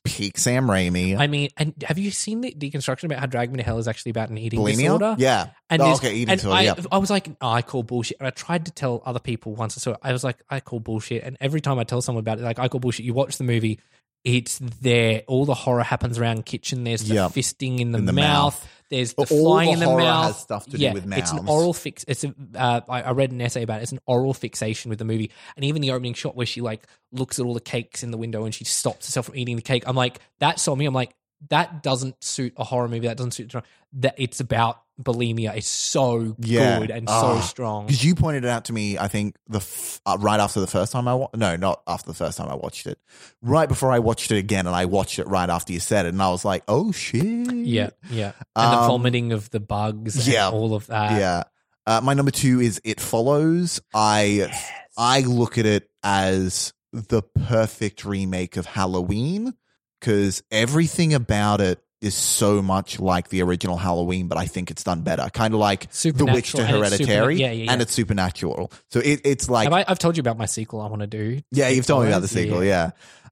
Peak Sam Raimi. I mean, and have you seen the deconstruction about how Drag Me to Hell is actually about an eating Bulimia? disorder? Yeah. And oh, okay, eating and disorder. I, yeah. I was like, oh, I call bullshit. And I tried to tell other people once I saw it. I was like, I call bullshit. And every time I tell someone about it, like, I call bullshit. You watch the movie, it's there. All the horror happens around kitchen. There's the Yeah. fisting in the, In the mouth. mouth. There's the But all flying the in the mouth. has stuff to do yeah, with It's an oral fix. It's a. Uh, I, I read an essay about it. It's an oral fixation with the movie, and even the opening shot where she like looks at all the cakes in the window and she stops herself from eating the cake. I'm like, that saw me. I'm like, that doesn't suit a horror movie. That doesn't suit that. It's about bulimia. is so Yeah. good and Ah. so strong. Because you pointed it out to me, I think the f- uh, right after the first time I wa- no, not after the first time I watched it, right before I watched it again, and I watched it right after you said it, and I was like, oh shit, Yeah, yeah. And the Um, vomiting of the bugs. yeah, and all of that. yeah. Uh, my number two is It Follows. I I look at it as the perfect remake of Halloween because everything about it is so much like the original Halloween, but I think it's done better. Kind of like The Witch to Supernatural, and it's Hereditary, superna- yeah, yeah, yeah. and it's supernatural. So it, it's like Have I, I've told you about my sequel I want to do. yeah, you've told me about the sequel, yeah.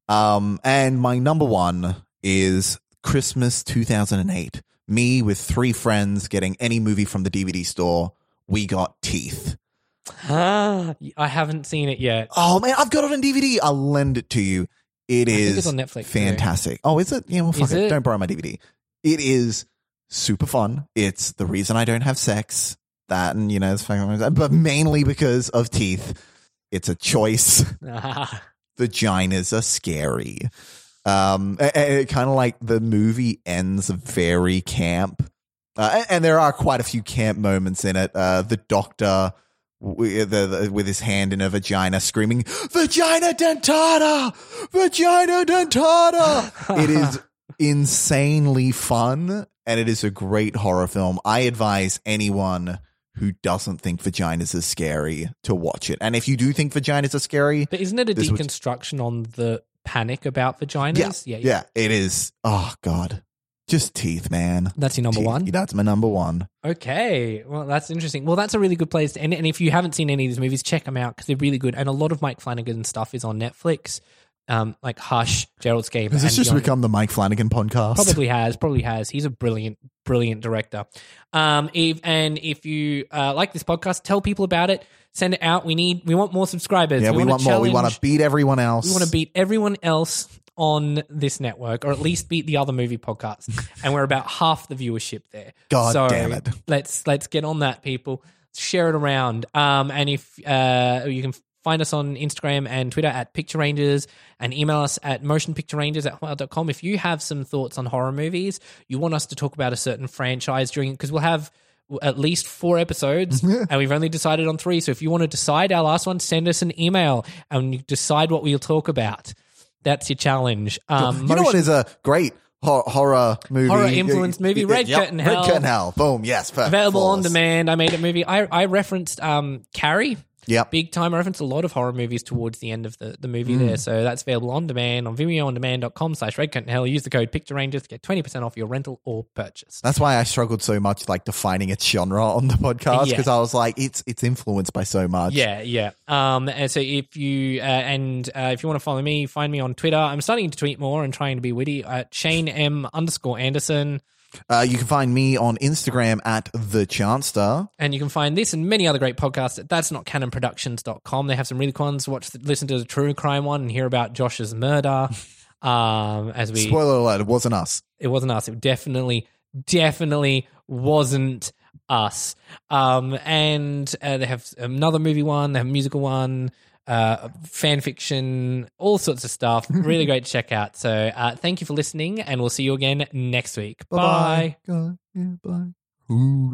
Um, and my number one is Christmas 2008. Me with three friends getting any movie from the DVD store. We got Teeth. Ah, I haven't seen it yet. Oh man, I've got it on DVD. I'll lend it to you. It is it's on Netflix, too. fantastic. Oh, is it? Yeah, well, fuck Is it. it? Don't borrow my DVD. It is super fun. It's the reason I don't have sex. That and you know, it's fucking, but mainly because of teeth. It's a choice. Vaginas are scary. Um, kind of like the movie ends very camp, uh, and, and there are quite a few camp moments in it. Uh, the doctor with, the, the- with his hand in a vagina, screaming "Vagina dentata, vagina dentata." it is insanely fun, and it is a great horror film. I advise anyone. Who doesn't think vaginas are scary to watch it? And if you do think vaginas are scary, but isn't it a was- deconstruction on the panic about vaginas? yeah, yeah, it is. Oh god, just teeth, man. That's your number Teeth. one. That's my number one. Okay, well, that's interesting. Well, that's a really good place to end. And if you haven't seen any of these movies, check them out because they're really good. And a lot of Mike Flanagan stuff is on Netflix, um, like Hush, Gerald's Game. Has this and just Beyond. become the Mike Flanagan podcast? Probably has, probably has. He's a brilliant, brilliant director. Um, if, and if you uh, like this podcast, tell people about it. Send it out. We need, we want more subscribers. Yeah, we, wanna want more. We want to beat everyone else. We want to beat everyone else on this network, or at least beat the other movie podcasts. and we're about half the viewership there. God so damn it. Let's let's get on that, people. Share it around. Um, and if uh, you can find us on Instagram and Twitter at Picture Rangers, and email us at motionpicturerangers at hotmail.com. If you have some thoughts on horror movies, you want us to talk about a certain franchise during because we'll have at least four episodes and we've only decided on three so if you want to decide our last one send us an email and decide what we'll talk about that's your challenge um you know what is a great hor- horror movie? Horror influenced movie, Red Yep, Curtain Hell. Red. Curtain Hell. Boom. Yes. Perfect. available on demand i made a movie i i referenced um carrie Yep. big time I referenced a lot of horror movies towards the end of the, the movie Mm. there so that's available on demand on vimeoondemand.com slash red curtain hell use the code picture rangers to get 20% off your rental or purchase That's why I struggled so much, like defining its genre on the podcast, Yeah. because I was like, it's it's influenced by so much. Yeah, yeah. Um, and so if you uh, and uh, if you want to follow me, find me on Twitter. I'm starting to tweet more and trying to be witty at Shane M underscore Anderson. Uh, you can find me on Instagram at the Chanster. And you can find this and many other great podcasts at that's not canonproductions.com. They have some really cool ones. Watch, listen to the true crime one and hear about Josh's murder. Um, as we Spoiler alert, it wasn't us. it wasn't us. It definitely, definitely wasn't us. Um, and uh, they have another movie one, they have a musical one, uh, fan fiction, all sorts of stuff. Really great to check out. So uh, thank you for listening, and we'll see you again next week. Bye. Bye. Yeah, bye. Ooh,